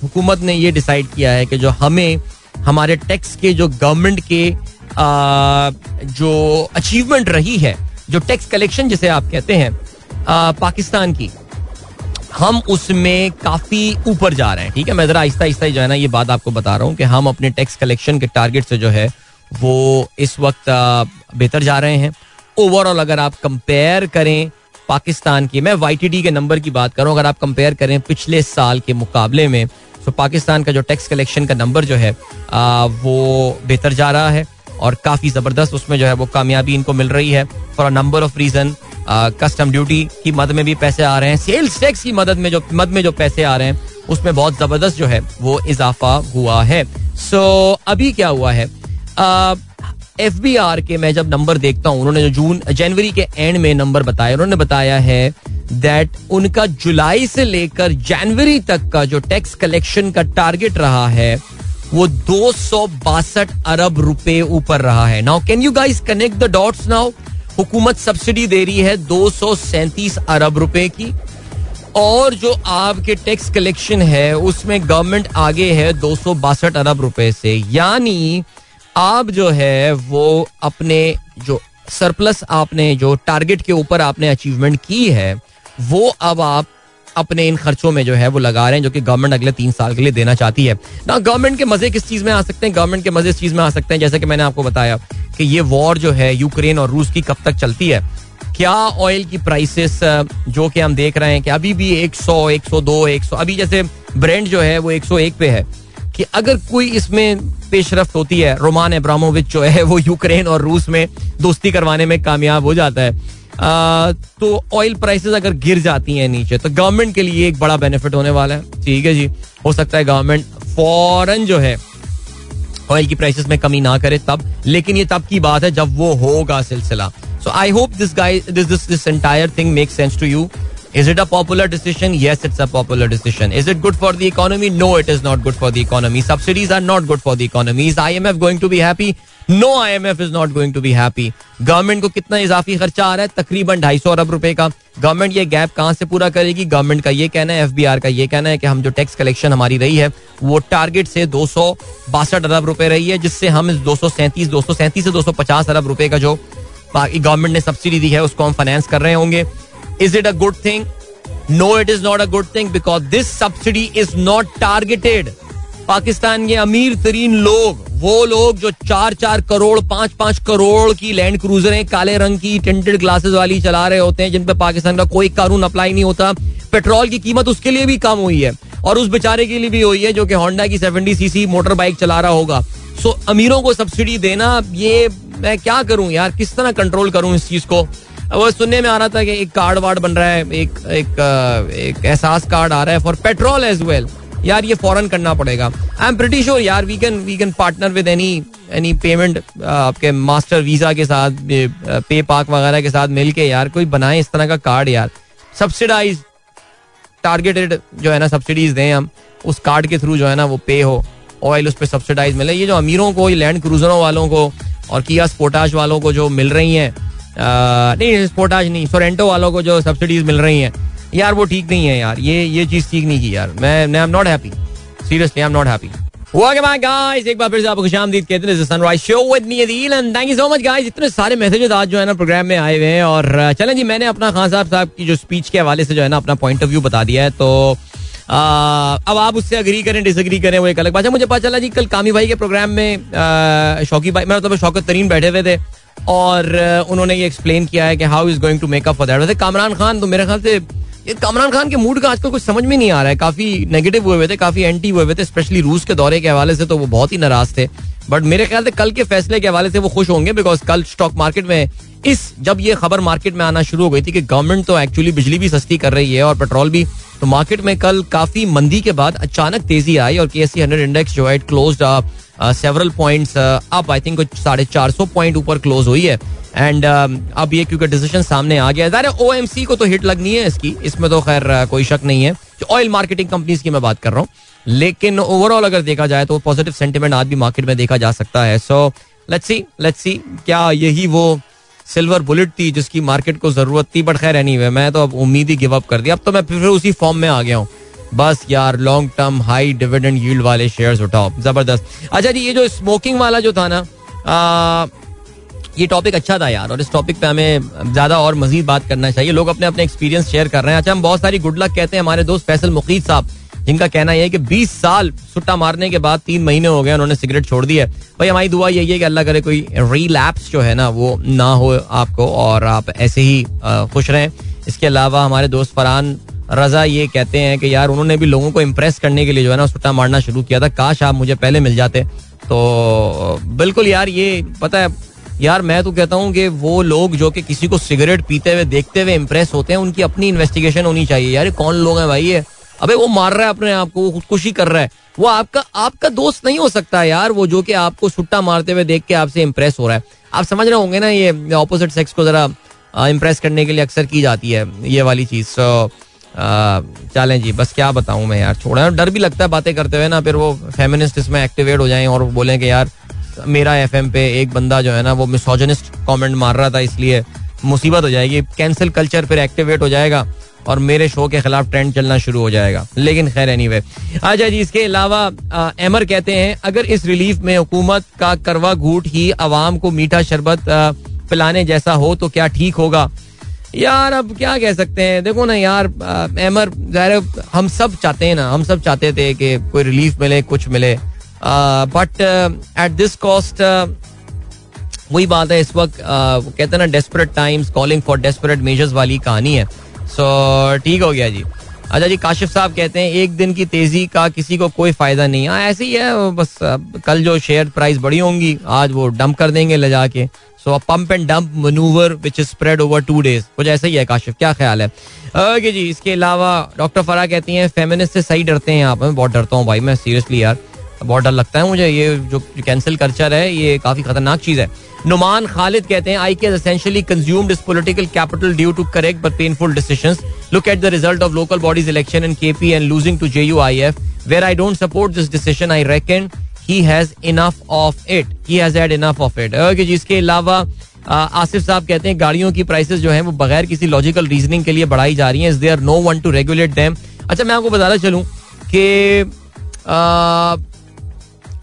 Speaker 1: हुकूमत ने ये डिसाइड किया है कि जो हमें हमारे टैक्स के जो गवर्नमेंट के जो अचीवमेंट रही है, जो टैक्स कलेक्शन जिसे आप कहते हैं पाकिस्तान की, हम उसमें काफ़ी ऊपर जा रहे हैं, ठीक है? मैं जरा आहिस्ता आहिस्ता जो है ना ये बात आपको बता रहा हूँ कि हम अपने टैक्स कलेक्शन के टारगेट से जो है, वो इस वक्त बेहतर जा रहे हैं। ओवरऑल अगर आप कंपेयर करें पाकिस्तान की, मैं वाईटीडी के नंबर की बात करूँ अगर आप कंपेयर करें पिछले साल के मुकाबले में तो पाकिस्तान का जो टैक्स कलेक्शन का नंबर जो है वो बेहतर जा रहा है और काफ़ी ज़बरदस्त उसमें जो है वो कामयाबी इनको मिल रही है for a number of reason custom duty की मद में भी पैसे आ रहे हैं सेल्स टैक्स की मदद में जो मद में जो पैसे आ रहे हैं उसमें बहुत ज़बरदस्त जो है वो इजाफा हुआ है। सो so, अभी क्या हुआ है? एफ़ बी आर के मैं जब नंबर देखता हूँ उन्होंने जो जून जनवरी के एंड में नंबर बताया उन्होंने बताया है दैट उनका जुलाई से लेकर जनवरी तक का जो टैक्स कलेक्शन का टारगेट रहा है, वो दो सौ बासठ अरब रुपए ऊपर रहा है। Now can you guys connect the dots now हुकूमत सब्सिडी दे रही है दो सौ सैंतीस अरब रुपए की। और जो आपके टैक्स कलेक्शन है, उसमें गवर्नमेंट आगे है दो सौ बासठ अरब रुपए से। यानी आप जो है, वो अपने जो सरप्लस आपने, जो टारगेट के ऊपर आपने अचीवमेंट की है वो अब आप अपने इन खर्चों में जो है वो लगा रहे हैं जो कि गवर्नमेंट अगले तीन साल के लिए देना चाहती है। ना गवर्नमेंट के मज़े किस चीज़ में आ सकते हैं? गवर्नमेंट के मज़े इस चीज़ में आ सकते हैं जैसे कि मैंने आपको बताया कि ये वॉर जो है यूक्रेन और रूस की कब तक चलती है? क्या ऑयल की प्राइसेस जो कि हम देख रहे हैं कि अभी भी 100, 102, 100 अभी जैसे ब्रेंड जो है वो 101 पे है कि अगर कोई इसमें पेशरफ होती है रोमान एब्रामोविच जो है वो यूक्रेन और रूस में दोस्ती करवाने में कामयाब हो जाता है तो ऑयल प्राइसेस अगर गिर जाती है नीचे तो गवर्नमेंट के लिए एक बड़ा बेनिफिट होने वाला है। ठीक है जी? हो सकता है गवर्नमेंट फॉरन जो है ऑयल की प्राइसेस में कमी ना करे तब, लेकिन ये तब की बात है जब वो होगा सिलसिला। So I hope this this this this entire thing make sense to you is it a popular decision yes it's a popular decision is it good for the economy no it is not good for the economy subsidies are not good for the economy IMF going to be happy no IMF is not going to be happy government को कितना इजाफी खर्चा आ रहा है? तकरीबन ढाई सौ अरब रुपए का। गवर्नमेंट ये गैप कहाँ से पूरा करेगी? गवर्नमेंट का ये कहना है एफ़ बी आर का ये कहना है कि हम जो टैक्स कलेक्शन हमारी रही है, वो टारगेट से दो सौ बासठ अरब रुपए रही है, जिससे हम इस दो सौ सैंतीस, दो सौ सैंतीस से दो सौ पचास अरब रुपए का जो गवर्नमेंट ने सब्सिडी दी है, उसको हम फाइनेंस कर रहे होंगे। Is it a good thing no it is not a good thing because this subsidy is not targeted Pakistan के अमीर तरीन लोग वो लोग जो चार चार करोड़, पाँच पाँच करोड़ की लैंड क्रूजरें काले रंग की टेंटेड ग्लासेस वाली चला रहे होते हैं, जिन पे पाकिस्तान का कोई कानून अप्लाई नहीं होता। पेट्रोल की कीमत उसके लिए भी कम हुई है और उस बेचारे के लिए भी हुई है, जो कि होंडा की सेवेंटी सीसी मोटर बाइक चला रहा होगा। सो अमीरों को सब्सिडी देना, ये मैं क्या करूँ यार? किस तरह कंट्रोल करूँ इस चीज़ को? वो सुनने में आ रहा था कि एक कार्ड वार्ड बन रहा है, एक एक एक एहसास कार्ड आ रहा है फॉर पेट्रोल एज वेल यार, ये फॉरन करना पड़ेगा। आई एम प्रिटी श्योर यार we can we can partner with any any payment आपके मास्टर वीज़ा के साथ पे पाक वगैरह के साथ मिलके यार, कोई बनाए इस तरह का कार्ड यार। सब्सिडाइज टारगेटेड जो है ना सब्सिडीज दें हम, उस कार्ड के थ्रू जो है ना, वो पे हो। ऑयल उस पर सब्सिडाइज मिले। ये जो अमीरों को लैंड क्रूजरों वालों को, और किया स्पोटाज वालों को जो मिल रही हैं नहीं स्पोटाज नहीं सोरेंटो वालों को जो सब्सिडीज मिल रही हैं यार वो ठीक नहीं है यार ये ये चीज़ ठीक नहीं की यार। मैं I am not happy seriously I am not happy एक बार फिर से आपको कहते हैं Sunrise Show with me Adeel and thank you so much guys इतने सारे मैसेजेस आज जो है ना प्रोग्राम में आए हुए हैं और चलें जी मैंने अपना खान साहब साहब की जो स्पीच के हवाले से जो है ना अपना पॉइंट ऑफ़ व्यू बता दिया है तो आ, अब आप उससे अग्री करें डिसअग्री करें वो एक अलग बात है। मुझे पता चला जी कल कामी भाई के प्रोग्राम में शौकी भाई मतलब शौकत तरीन बैठे हुए थे और उन्होंने ये एक्सप्लेन किया है कि how is going to make up for that वैसे कामरान खान तो मेरे ख्याल से ये कामरान खान के मूड का आजकल कुछ समझ में नहीं आ रहा है। काफ़ी नेगेटिव हुए हुए थे, काफ़ी एंटी हुए हुए थे स्पेशली रूस के दौरे के हवाले से तो वो बहुत ही नाराज़ थे। बट मेरे ख्याल से कल के फैसले के हवाले से वो खुश होंगे बिकॉज़ कल स्टॉक मार्केट में इस, जब ये खबर मार्केट में आना शुरू हो गई थी कि गवर्नमेंट तो एक्चुअली बिजली भी सस्ती कर रही है और पेट्रोल भी तो मार्केट में कल काफ़ी मंदी के बाद अचानक तेज़ी आई और के एस हंड्रेड इंडेक्स जो है close several points up I think साढ़े चार सौ पॉइंट ऊपर क्लोज हुई है. एंड um, अब ये क्योंकि डिसीज़न सामने आ गया है। ओ एम सी को तो हिट लगनी है इसकी। इसमें तो खैर uh, कोई शक नहीं है। ऑयल मार्केटिंग कंपनीज़ की मैं बात कर रहा हूँ। लेकिन ओवरऑल अगर देखा जाए तो पॉजिटिव सेंटिमेंट आज भी मार्केट में देखा जा सकता है। So let's see let's see क्या यही वो सिल्वर बुलेट थी जिसकी मार्केट को ज़रूरत थी। बट खैर एनी मैं तो अब उम्मीद ही गिव अप कर दिया अब तो मैं फिर उसी फॉर्म में आ गया हूँ। बस यार long term high dividend yield वाले शेयर्स उठाओ। ज़बरदस्त। अच्छा जी, ये जो स्मोकिंग वाला जो था ना ये टॉपिक अच्छा था यार, और इस टॉपिक पे हमें ज़्यादा और मजीद बात करना चाहिए। लोग अपने अपने एक्सपीरियंस शेयर कर रहे हैं। अच्छा हम बहुत सारी गुड लक कहते हैं। हमारे दोस्त फैसल मुकीद साहब, जिनका कहना यह है कि 20 साल सुट्टा मारने के बाद तीन महीने हो गए, उन्होंने सिगरेट छोड़ दी है। भाई, हमारी दुआ यही है कि अल्लाह करे कोई रीलैप्स जो है ना, वो ना हो आपको, और आप ऐसे ही खुश रहें। इसके अलावा हमारे दोस्त फरहान रजा ये कहते हैं कि यार, उन्होंने भी लोगों को इम्प्रेस करने के लिए जो है ना सुट्टा मारना शुरू किया था। काश आप मुझे पहले मिल जाते। तो बिल्कुल यार, ये पता है, यार, मैं तो कहता हूँ कि वो लोग जो कि किसी को सिगरेट पीते हुए, देखते हुए इम्प्रेस होते हैं, उनकी अपनी इन्वेस्टिगेशन होनी चाहिए। यार कौन लोग हैं भाई ये? अबे, वो मार रहा है अपने आप को, वो खुदकुशी कर रहा है। वो आपका आपका दोस्त नहीं हो सकता यार, वो जो कि आपको सुट्टा मारते हुए देख के आपसे इम्प्रेस हो रहा है। आप समझ रहे होंगे ना ये ऑपोजिट सेक्स को जरा इम्प्रेस करने के लिए अक्सर की जाती है, ये वाली चीज़। सो चलें जी बस क्या बताऊँ मैं यार, छोड़ा डर भी लगता है बातें करते हुए ना, फिर वो फेमिनिस्ट इसमें एक्टिवेट हो जाएँ और बोलें कि यार, मेरा एफएम पे एक बंदा जो है ना, वो मिसोजनिस्ट कमेंट मार रहा था, इसलिए मुसीबत हो जाएगी। कैंसिल कल्चर फिर एक्टिवेट हो जाएगा और मेरे शो के खिलाफ ट्रेंड चलना शुरू हो जाएगा। लेकिन खैर एनी वे अच्छा जी, इसके अलावा एमर कहते हैं, अगर इस रिलीफ में हुकूमत का करवा घूट ही आवाम को मीठा शरबत पिलाने जैसा हो तो क्या ठीक होगा? यार, अब क्या कह सकते हैं? देखो ना यार एमर ज़ाहिर हम सब चाहते हैं ना, हम सब चाहते थे कि कोई रिलीफ मिले, कुछ मिले। बट एट दिस कॉस्ट वही बात है, इस वक्त कहते हैं ना desperate times calling for desperate measures वाली कहानी है। सो ठीक हो गया जी। अच्छा जी, काशिफ साहब कहते हैं, एक दिन की तेज़ी का किसी को कोई फ़ायदा नहीं। है, ऐसे ही है बस कल जो शेयर प्राइस बड़ी होंगी, आज वो डंप कर देंगे ले जाके। So pump and dump manoeuvre which is spread over two days कुछ ऐसा ही है, काशिफ, क्या ख्याल है? ओके जी, इसके अलावा डॉक्टर फरा कहती हैं फेमिनिस्ट से सही डरते हैं आप, मैं बहुत डरता हूँ भाई, मैं सीरियसली यार। बहुत डर लगता है मुझे, ये जो कैंसिल कल्चर है, ये काफ़ी खतरनाक चीज़ है। नुमान खालिद कहते हैं IK essentially consumed his political capital due to correct but painful decisions look at the result of local bodies election in KP and losing to JUIF where I don't support this decision I reckon he has enough of it he has had enough of it okay जिसके अलावा आसिफ साहब कहते हैं, गाड़ियों की prices जो है, वो बगैर किसी लॉजिकल रीजनिंग के लिए बढ़ाई जा रही हैं। Is there no one to regulate them अच्छा मैं आपको बताना चलूँ कि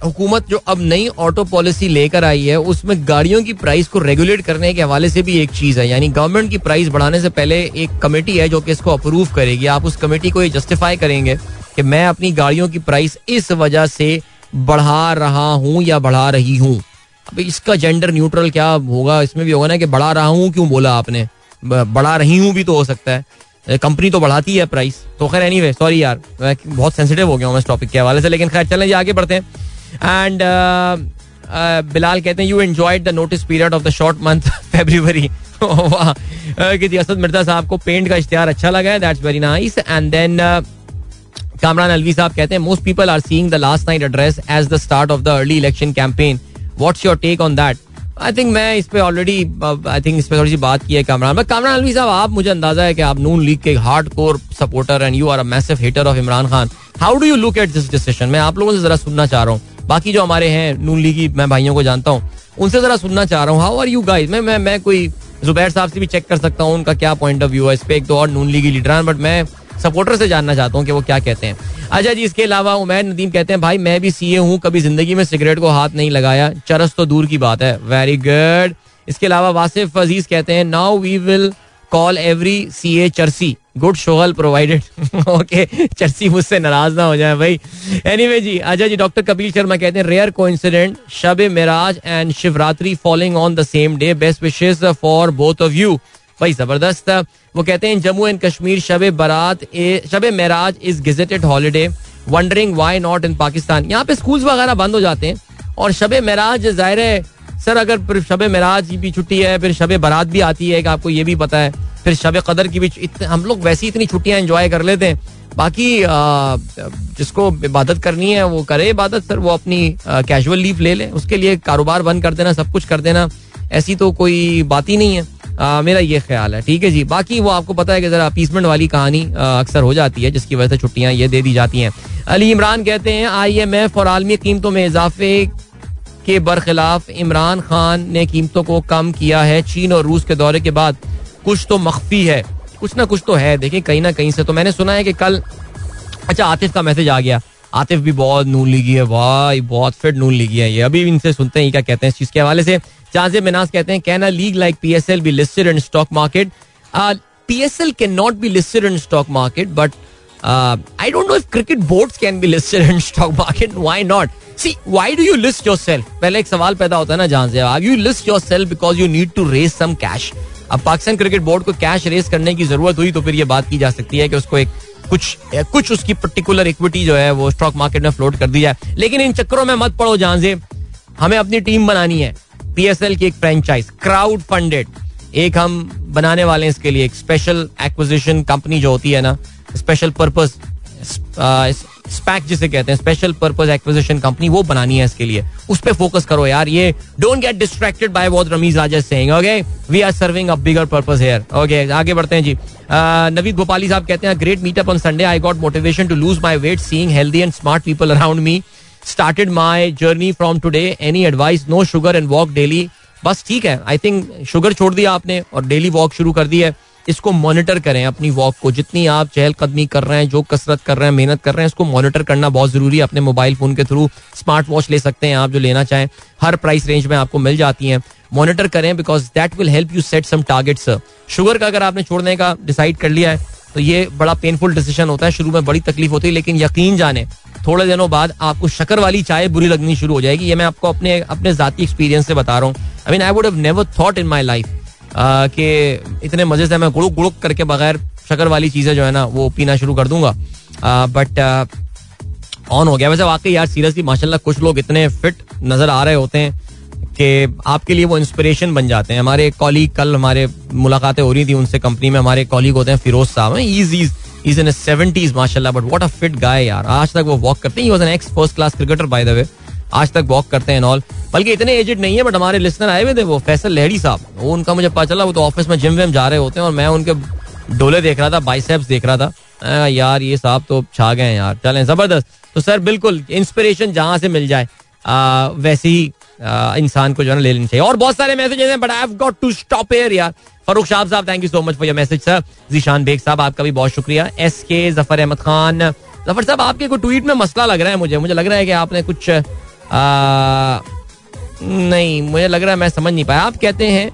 Speaker 1: हुकूमत जो अब नई ऑटो पॉलिसी लेकर आई है, उसमें गाड़ियों की प्राइस को रेगुलेट करने के हवाले से भी एक चीज़ है। यानी गवर्नमेंट की प्राइस बढ़ाने से पहले एक कमेटी है जो कि इसको अप्रूव करेगी। आप उस कमेटी को ये जस्टिफाई करेंगे कि मैं अपनी गाड़ियों की प्राइस इस वजह से बढ़ा रहा हूँ या बढ़ा रही हूँ। अब इसका जेंडर न्यूट्रल क्या होगा? इसमें भी होगा ना कि बढ़ा रहा हूँ, क्यों बोला आपने? बढ़ा रही हूँ भी तो हो सकता है। कंपनी तो बढ़ाती है प्राइस तो खैर एनीवे सॉरी यार, मैं बहुत सेंसिटिव हो गया हूँ इस टॉपिक के हवाले से, लेकिन खैर चलें आगे बढ़ते हैं। एंड बिलाल कहते हैं you enjoyed the notice period of the short month February वाह असद मिर्ज़ा साहब को पेंट का इश्तेहार अच्छा लगा है that's very nice and then Kamran Alvi साहब कहते हैं most people are seeing the last night address as the start of the early election campaign what's your take on that I think मैं इस पे ऑलरेडी आई थिंक इस पे थोड़ी सी बात की है कामरान। बट कामरान अलवी साहब, आप मुझे अंदाज़ा है कि आप नून लीग के hard core supporter and you are a massive hater of Imran Khan. How do you look at this decision मैं आप लोगों से जरा सुनना चाह रहा हूँ। बाकी जो हमारे हैं, नून लीगी, मैं भाइयों को जानता हूँ, उनसे जरा सुनना चाह रहा हूँ। हाउ आर यू गाइस मैं मैं मैं कोई जुबैर साहब से भी चेक कर सकता हूँ, उनका क्या पॉइंट ऑफ़ व्यू है, इस पे एक तो और नून लीगी लीडर बट मैं सपोर्टर से जानना चाहता हूँ कि वो क्या कहते हैं। अच्छा जी, इसके अलावा उमैर नदीम कहते हैं, भाई, मैं भी सीए हूँ, कभी ज़िंदगी में सिगरेट को हाथ नहीं लगाया, चरस तो दूर की बात है। वेरी गुड इसके अलावा वासिफ अज़ीज़ कहते हैं now we will call every CA चर्सी good शोहल प्रोवाइडेड ओके चर्सी मुझसे नाराज़ ना हो जाए भाई। एनी anyway जी अच्छा जी डॉक्टर कपिल शर्मा कहते हैं रेयर को incident Shab Meraj and Shivratri following on the same day best wishes for both of you भाई, ज़बरदस्त। वो कहते हैं, Jammu and Kashmir, Shab Barat Shab Meraj is gazetted holiday wondering why not in Pakistan यहाँ पे schools वगैरह बंद हो जाते हैं और शब मेराज ज़ाहिर है सर अगर शब मेराज की भी छुट्टी है फिर शब बारात भी आती है कि आपको ये भी पता है फिर शब कदर की भी हम लोग वैसी इतनी छुट्टियाँ एंजॉय कर लेते हैं। बाकी आ, जिसको इबादत करनी है वो करे इबादत सर वो अपनी कैजुअल लीव ले ले। उसके लिए कारोबार बंद कर देना सब कुछ कर देना ऐसी तो कोई बात ही नहीं है। आ, मेरा ये ख्याल है ठीक है जी। बाकी वो आपको पता है कि जरा अपीसमेंट वाली कहानी अक्सर हो जाती है जिसकी वजह से छुट्टियाँ ये दे दी जाती हैं। अली इमरान कहते हैं आई एम एफ़ और आलमी कीमतों में इजाफे के बरखिलाफ इमरान खान ने कीमतों को कम किया है। चीन और रूस के दौरे के बाद कुछ तो मख्फी है। कुछ ना कुछ तो है। देखिए, कहीं ना कहीं से तो मैंने सुना है कि कल अच्छा आतिफ का मैसेज आ गया। आतिफ भी बहुत नून लीगी है। वाह, बहुत फिट नून लीगी है ये। अभी इनसे सुनते हैं क्या कहते हैं इस चीज़ के हवाले से। चाजे मिनाज कहते हैं, can league like PSL be listed in stock market? PSL can not be listed in stock market, but I don't know if cricket boards can be listed in stock market why not see why do you list yourself पहले एक सवाल पैदा होता है ना जहाँ से you list yourself because you need to raise some cash अब पाकिस्तान क्रिकेट बोर्ड को कैश रेस करने की ज़रूरत हुई तो फिर ये बात की जा सकती है कि उसको एक कुछ कुछ उसकी पर्टिकुलर इक्विटी जो है वो स्टॉक मार्केट में फ्लोट कर दी जाए। लेकिन इन चक्करों में मत पड़ो जहाँ से हमें अपनी टीम बनानी है। पीएसएल की एक फ्रेंचाइज क्राउड फंडेड एक हम बनाने वाले हैं इसके लिए। एक स्पेशल एक्विजिशन कंपनी जो होती है ना स्पेशल पर्पज स्पैक जिसे कहते हैं स्पेशल पर्पज एक्विजिशन कंपनी वो बनानी है इसके लिए। उस पर फोकस करो यार, ये don't get distracted by what Rameez Raja saying okay we are serving a bigger purpose here okay आगे बढ़ते हैं जी। नवीद भोपाली साहब कहते हैं great meetup on Sunday I got motivation to lose my weight seeing healthy and smart people around me started my journey from today any advice no sugar and walk daily बस ठीक है आई थिंक शुगर छोड़ दिया आपने और daily walk शुरू कर दी है। इसको मॉनिटर करें अपनी वॉक को। जितनी आप चहलकदमी कर रहे हैं, जो कसरत कर रहे हैं, मेहनत कर रहे हैं, इसको मॉनिटर करना बहुत ज़रूरी है। अपने मोबाइल फ़ोन के थ्रू स्मार्ट वॉच ले सकते हैं आप जो लेना चाहें। हर प्राइस रेंज में आपको मिल जाती हैं। मॉनिटर करें because that will help you set some targets sugar का अगर आपने छोड़ने का डिसाइड कर लिया है तो ये बड़ा पेनफुल डिसीज़न होता है। शुरू में बड़ी तकलीफ़ होती है, लेकिन यकीन जाने, थोड़े दिनों बाद आपको शक्कर वाली चाय बुरी लगनी शुरू हो जाएगी। ये मैं आपको अपने अपने जाती एक्सपीरियंस से बता रहा हूँ। I mean I would have never thought in my life कि इतने मज़े से मैं गुड़ुक गुड़ुक करके बगैर शक्कर वाली चीज़ें जो है ना, वो पीना शुरू कर दूँगा। बट ऑन हो गया। वैसे वाकई यार सीरियसली माशाल्लाह, कुछ लोग इतने फिट नज़र आ रहे होते हैं कि आपके लिए वो इंस्पिरेशन बन जाते हैं। हमारे कॉलीग कल हमारे मुलाकातें हो रही थी उनसे कंपनी में। हमारे कॉलीग होते हैं फिरोज साहब। Is is is in seventies माशाल्लाह but what a fit guy यार। आज तक वो वॉक करते हैं। An ex first class cricketer by the way आज तक वॉक करते हैं ऑल बल्कि इतने एजेड नहीं है बट हमारे लिस्नर आए हुए थे वो, फैसल लहड़ी साहब। वो उनका मुझे पता चला, वो तो ऑफ़िस में जिम विम जा रहे होते हैं और मैं उनके डोले देख रहा था बाइसेप्स देख रहा था। यार, ये साहब तो छा गए हैं यार, चलें, ज़बरदस्त। तो सर, बिल्कुल इंस्पिरेशन जहाँ से मिल जाए वैसे ही इंसान को जो है ना, ले लेनी चाहिए। और बहुत सारे मैसेजेस हैं but I have got to stop here यार। फरूख शाह साहब thank you so much for your message sir Zeeshan Baig साहब, आपका भी बहुत शुक्रिया। एस के ज़फ़र अहमद खान। ज़फ़र साहब, आपके कोई ट्वीट में मसला लग रहा है मुझे? मुझे लग रहा है कि आपने कुछ नहीं मुझे लग रहा है मैं समझ नहीं पाया। आप कहते हैं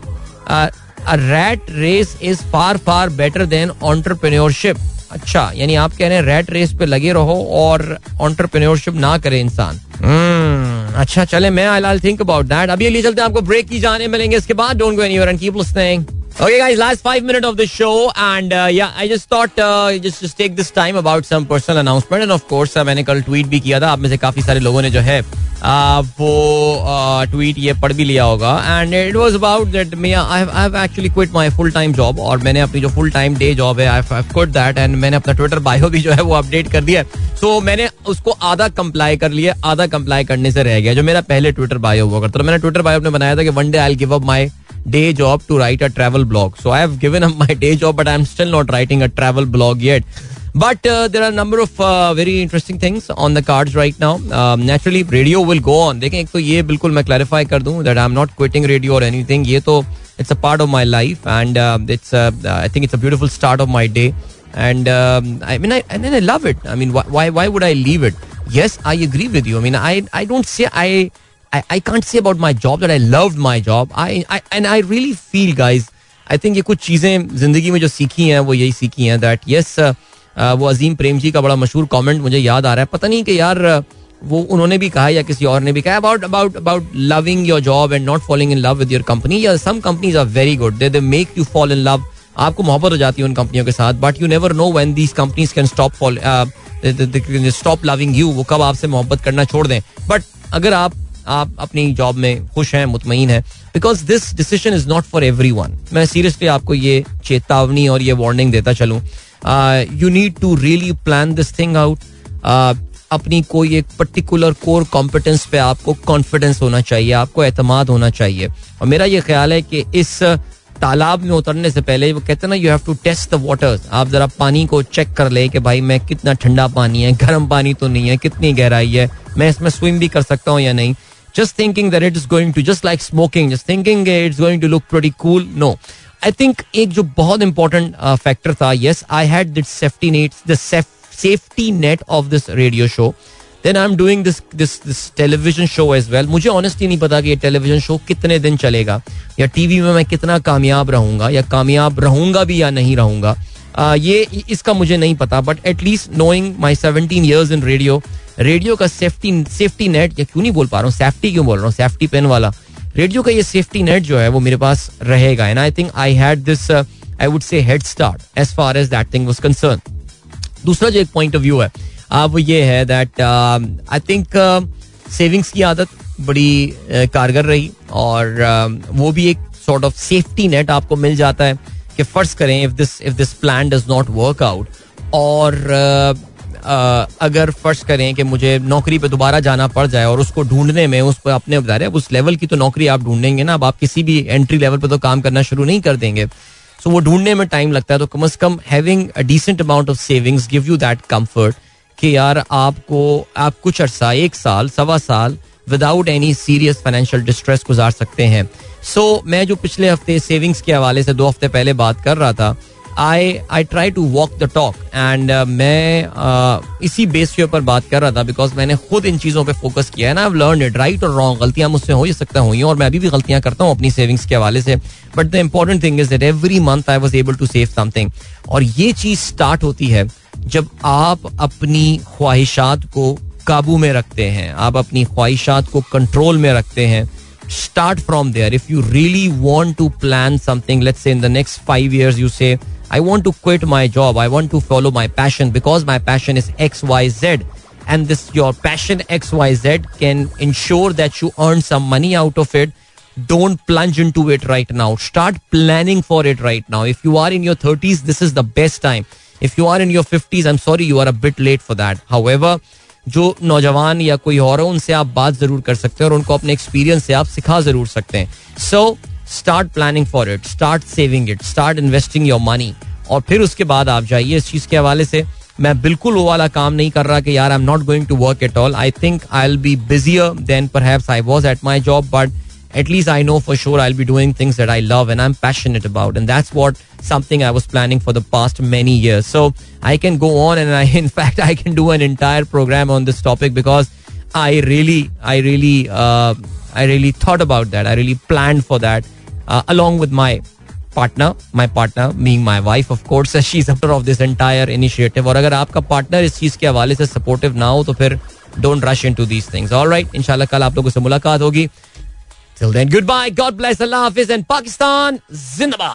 Speaker 1: rat race is far far better than entrepreneurship अच्छा यानी आप कह रहे हैं रैट रेस पे लगे रहो और ऑन्टरप्रेन्योरशिप ना करे इंसान। hmm, अच्छा चले मैं आई लाल थिंक अबाउट दैट अभी चलते हैं आपको ब्रेक की जाने मिलेंगे इसके बाद। Don't go anywhere and keep listening Okay, guys, last five minutes of the show, and uh, yeah, I just thought uh, just just take this time about some personal announcement, and of course, uh, मैंने कल tweet भी किया था आप में से काफ़ी सारे लोगों ने जो है uh, वो ट्वीट uh, ये पढ़ भी लिया होगा and it was about that me I have actually quit my full time job और मैंने अपनी जो फुल टाइम डे जॉब है I have quit that and मैंने अपना ट्विटर बायो भी जो है वो अपडेट कर दिया सो so, मैंने उसको आधा कंप्लाई कर लिया आधा कंप्लाई करने से रह गया जो मेरा पहले ट्विटर बायो हुआ करता तो मैंने ट्विटर बायो अपने बनाया था कि one day I give up my day job to write a travel blog. So I have given up my day job, but I'm still not writing a travel blog yet. But uh, there are a number of uh, very interesting things on the cards right now. Um, naturally, radio will go on. देखें एक तो ये बिल्कुल मैं clarify कर दूं that I'm not quitting radio or anything. ये तो it's a part of my life and uh, it's uh, I think it's a beautiful start of my day. And um, I mean, I and then I love it. I mean, why why would I leave it? Yes, I agree with you. I mean, I I don't say I I, I can't say about my job that I loved my job. I, I and I really feel guys. I think ये कुछ चीज़ें ज़िंदगी में जो सीखी हैं वो यही सीखी हैं दैट यस uh, uh, वो अजीम प्रेम जी का बड़ा मशहूर कमेंट मुझे याद आ रहा है। पता नहीं कि यार uh, वो उन्होंने भी कहा या किसी और ने भी कहा about about about loving your job and not following in love with your company या some companies are very good they they make you fall in love आपको मोहब्बत हो जाती है उन कंपनियों के साथ but you never know when these companies can stop fall stop loving you वो कब आपसे मोहब्बत करना छोड़ दें। बट अगर आप आप अपनी जॉब में खुश हैं मुतमिन है because this decision is not for everyone मैं सीरियसली आपको ये चेतावनी और ये वार्निंग देता चलूँ। You need to really plan this thing out अपनी कोई एक पर्टिकुलर कोर कॉम्पिटेंस पे आपको कॉन्फिडेंस होना चाहिए, आपको एतमाद होना चाहिए। और मेरा ये ख्याल है कि इस तालाब में उतरने से पहले वो कहते हैं ना you have to test the waters आप जरा पानी को चेक कर ले कि भाई मैं कितना ठंडा पानी है, गर्म पानी तो नहीं है, कितनी गहराई है, मैं इसमें स्विम भी कर सकता हूँ या नहीं। Just thinking that it is going to just like smoking just thinking it's going to look pretty cool no. I think एक जो बहुत इंपॉर्टेंट फैक्टर था yes I had this safety net the safety net of this radio show then I am doing this this this television show as well मुझे honestly नहीं पता कि ये television show कितने दिन चलेगा या टीवी में मैं कितना कामयाब रहूँगा या कामयाब रहूँगा भी या नहीं रहूँगा। uh, ये इसका मुझे नहीं पता but at least knowing my seventeen years in radio radio का सेफ्टी सेफ्टी नेट या क्यों नहीं बोल पा रहा हूँ? सेफ्टी क्यों बोल रहा हूँ? सेफ्टी पेन वाला। रेडियो का ये सेफ्टी नेट जो है वो मेरे पास रहेगा। And I think I had this I would say head start as far as that thing was concern दूसरा जो एक पॉइंट ऑफ़ व्यू है अब ये है दैट आई थिंक सेविंग्स की आदत बड़ी uh, कारगर रही। और uh, वो भी एक सॉर्ट ऑफ़ सेफ्टी नेट आपको मिल जाता है। कि फ़र्ज़ करें if this if this plan does not work out और अगर फ़र्ज़ करें कि मुझे नौकरी पे दोबारा जाना पड़ जाए और उसको ढूँढने में, उस पर अपने बता रहे उस लेवल की तो नौकरी आप ढूंढेंगे ना, अब आप किसी भी एंट्री लेवल पे तो काम करना शुरू नहीं कर देंगे। सो वो ढूँढने में टाइम लगता है तो कम अज कम having a decent amount of savings give you that comfort कि यार आपको, आप कुछ अर्सा, एक साल, सवा साल without any serious financial distress गुजार सकते हैं। सो so, मैं जो पिछले हफ़्ते सेविंग्स के हवाले से दो हफ़्ते पहले बात कर रहा था I I try to walk the talk and मैं uh, इसी बेस के ऊपर बात कर रहा था बिकॉज़ मैंने खुद इन चीज़ों पे फोकस किया है ना। लर्न इट राइट और रॉन्ग गलतियाँ मुझसे हो ही सकता हुई हैं और मैं अभी भी गलतियाँ करता हूँ अपनी सेविंग्स के हवाले से। But the important thing is that every month I was able to save something और ये चीज़ स्टार्ट होती है जब आप अपनी ख्वाहिशात को काबू में रखते हैं, आप अपनी ख्वाहिशात को कंट्रोल में रखते हैं। Start from there if you really want to plan something let's in the next five years you say I want to quit my job I want to follow my passion because my passion is X Y Z and this your passion X Y Z can ensure that you earn some money out of it don't plunge into it right now start planning for it right now if you are in your thirties this is the best time if you are in your fifties I am sorry you are a bit late for that however जो नौजवान या कोई और हो, उनसे आप बात ज़रूर कर सकते हैं और उनको अपने एक्सपीरियंस से आप सिखा ज़रूर सकते हैं। So start planning for it start saving it start investing your money और फिर उसके बाद आप जाइए इस चीज़ के हवाले से। मैं बिल्कुल वो वाला काम नहीं कर रहा कि यार I am not going to work at all I think I'll be busier than पर I was at my job but at least I know for sure I'll be doing things that I love and I'm passionate about. And that's what something I was planning for the past many years. So I can go on and I, in fact, I can do an entire program on this topic because I really, I really, uh, I really thought about that. I really planned for that uh, along with my partner, my partner being my wife, of course, she's supporter of this entire initiative. और अगर आपका partner इस चीज के हवाले से supportive ना हो तो फिर don't rush into these things alright इंशाल्लाह कल आप लोगों से मुलाकात होगी Till then, goodbye. God bless. Allah Hafiz and Pakistan. Zindabad.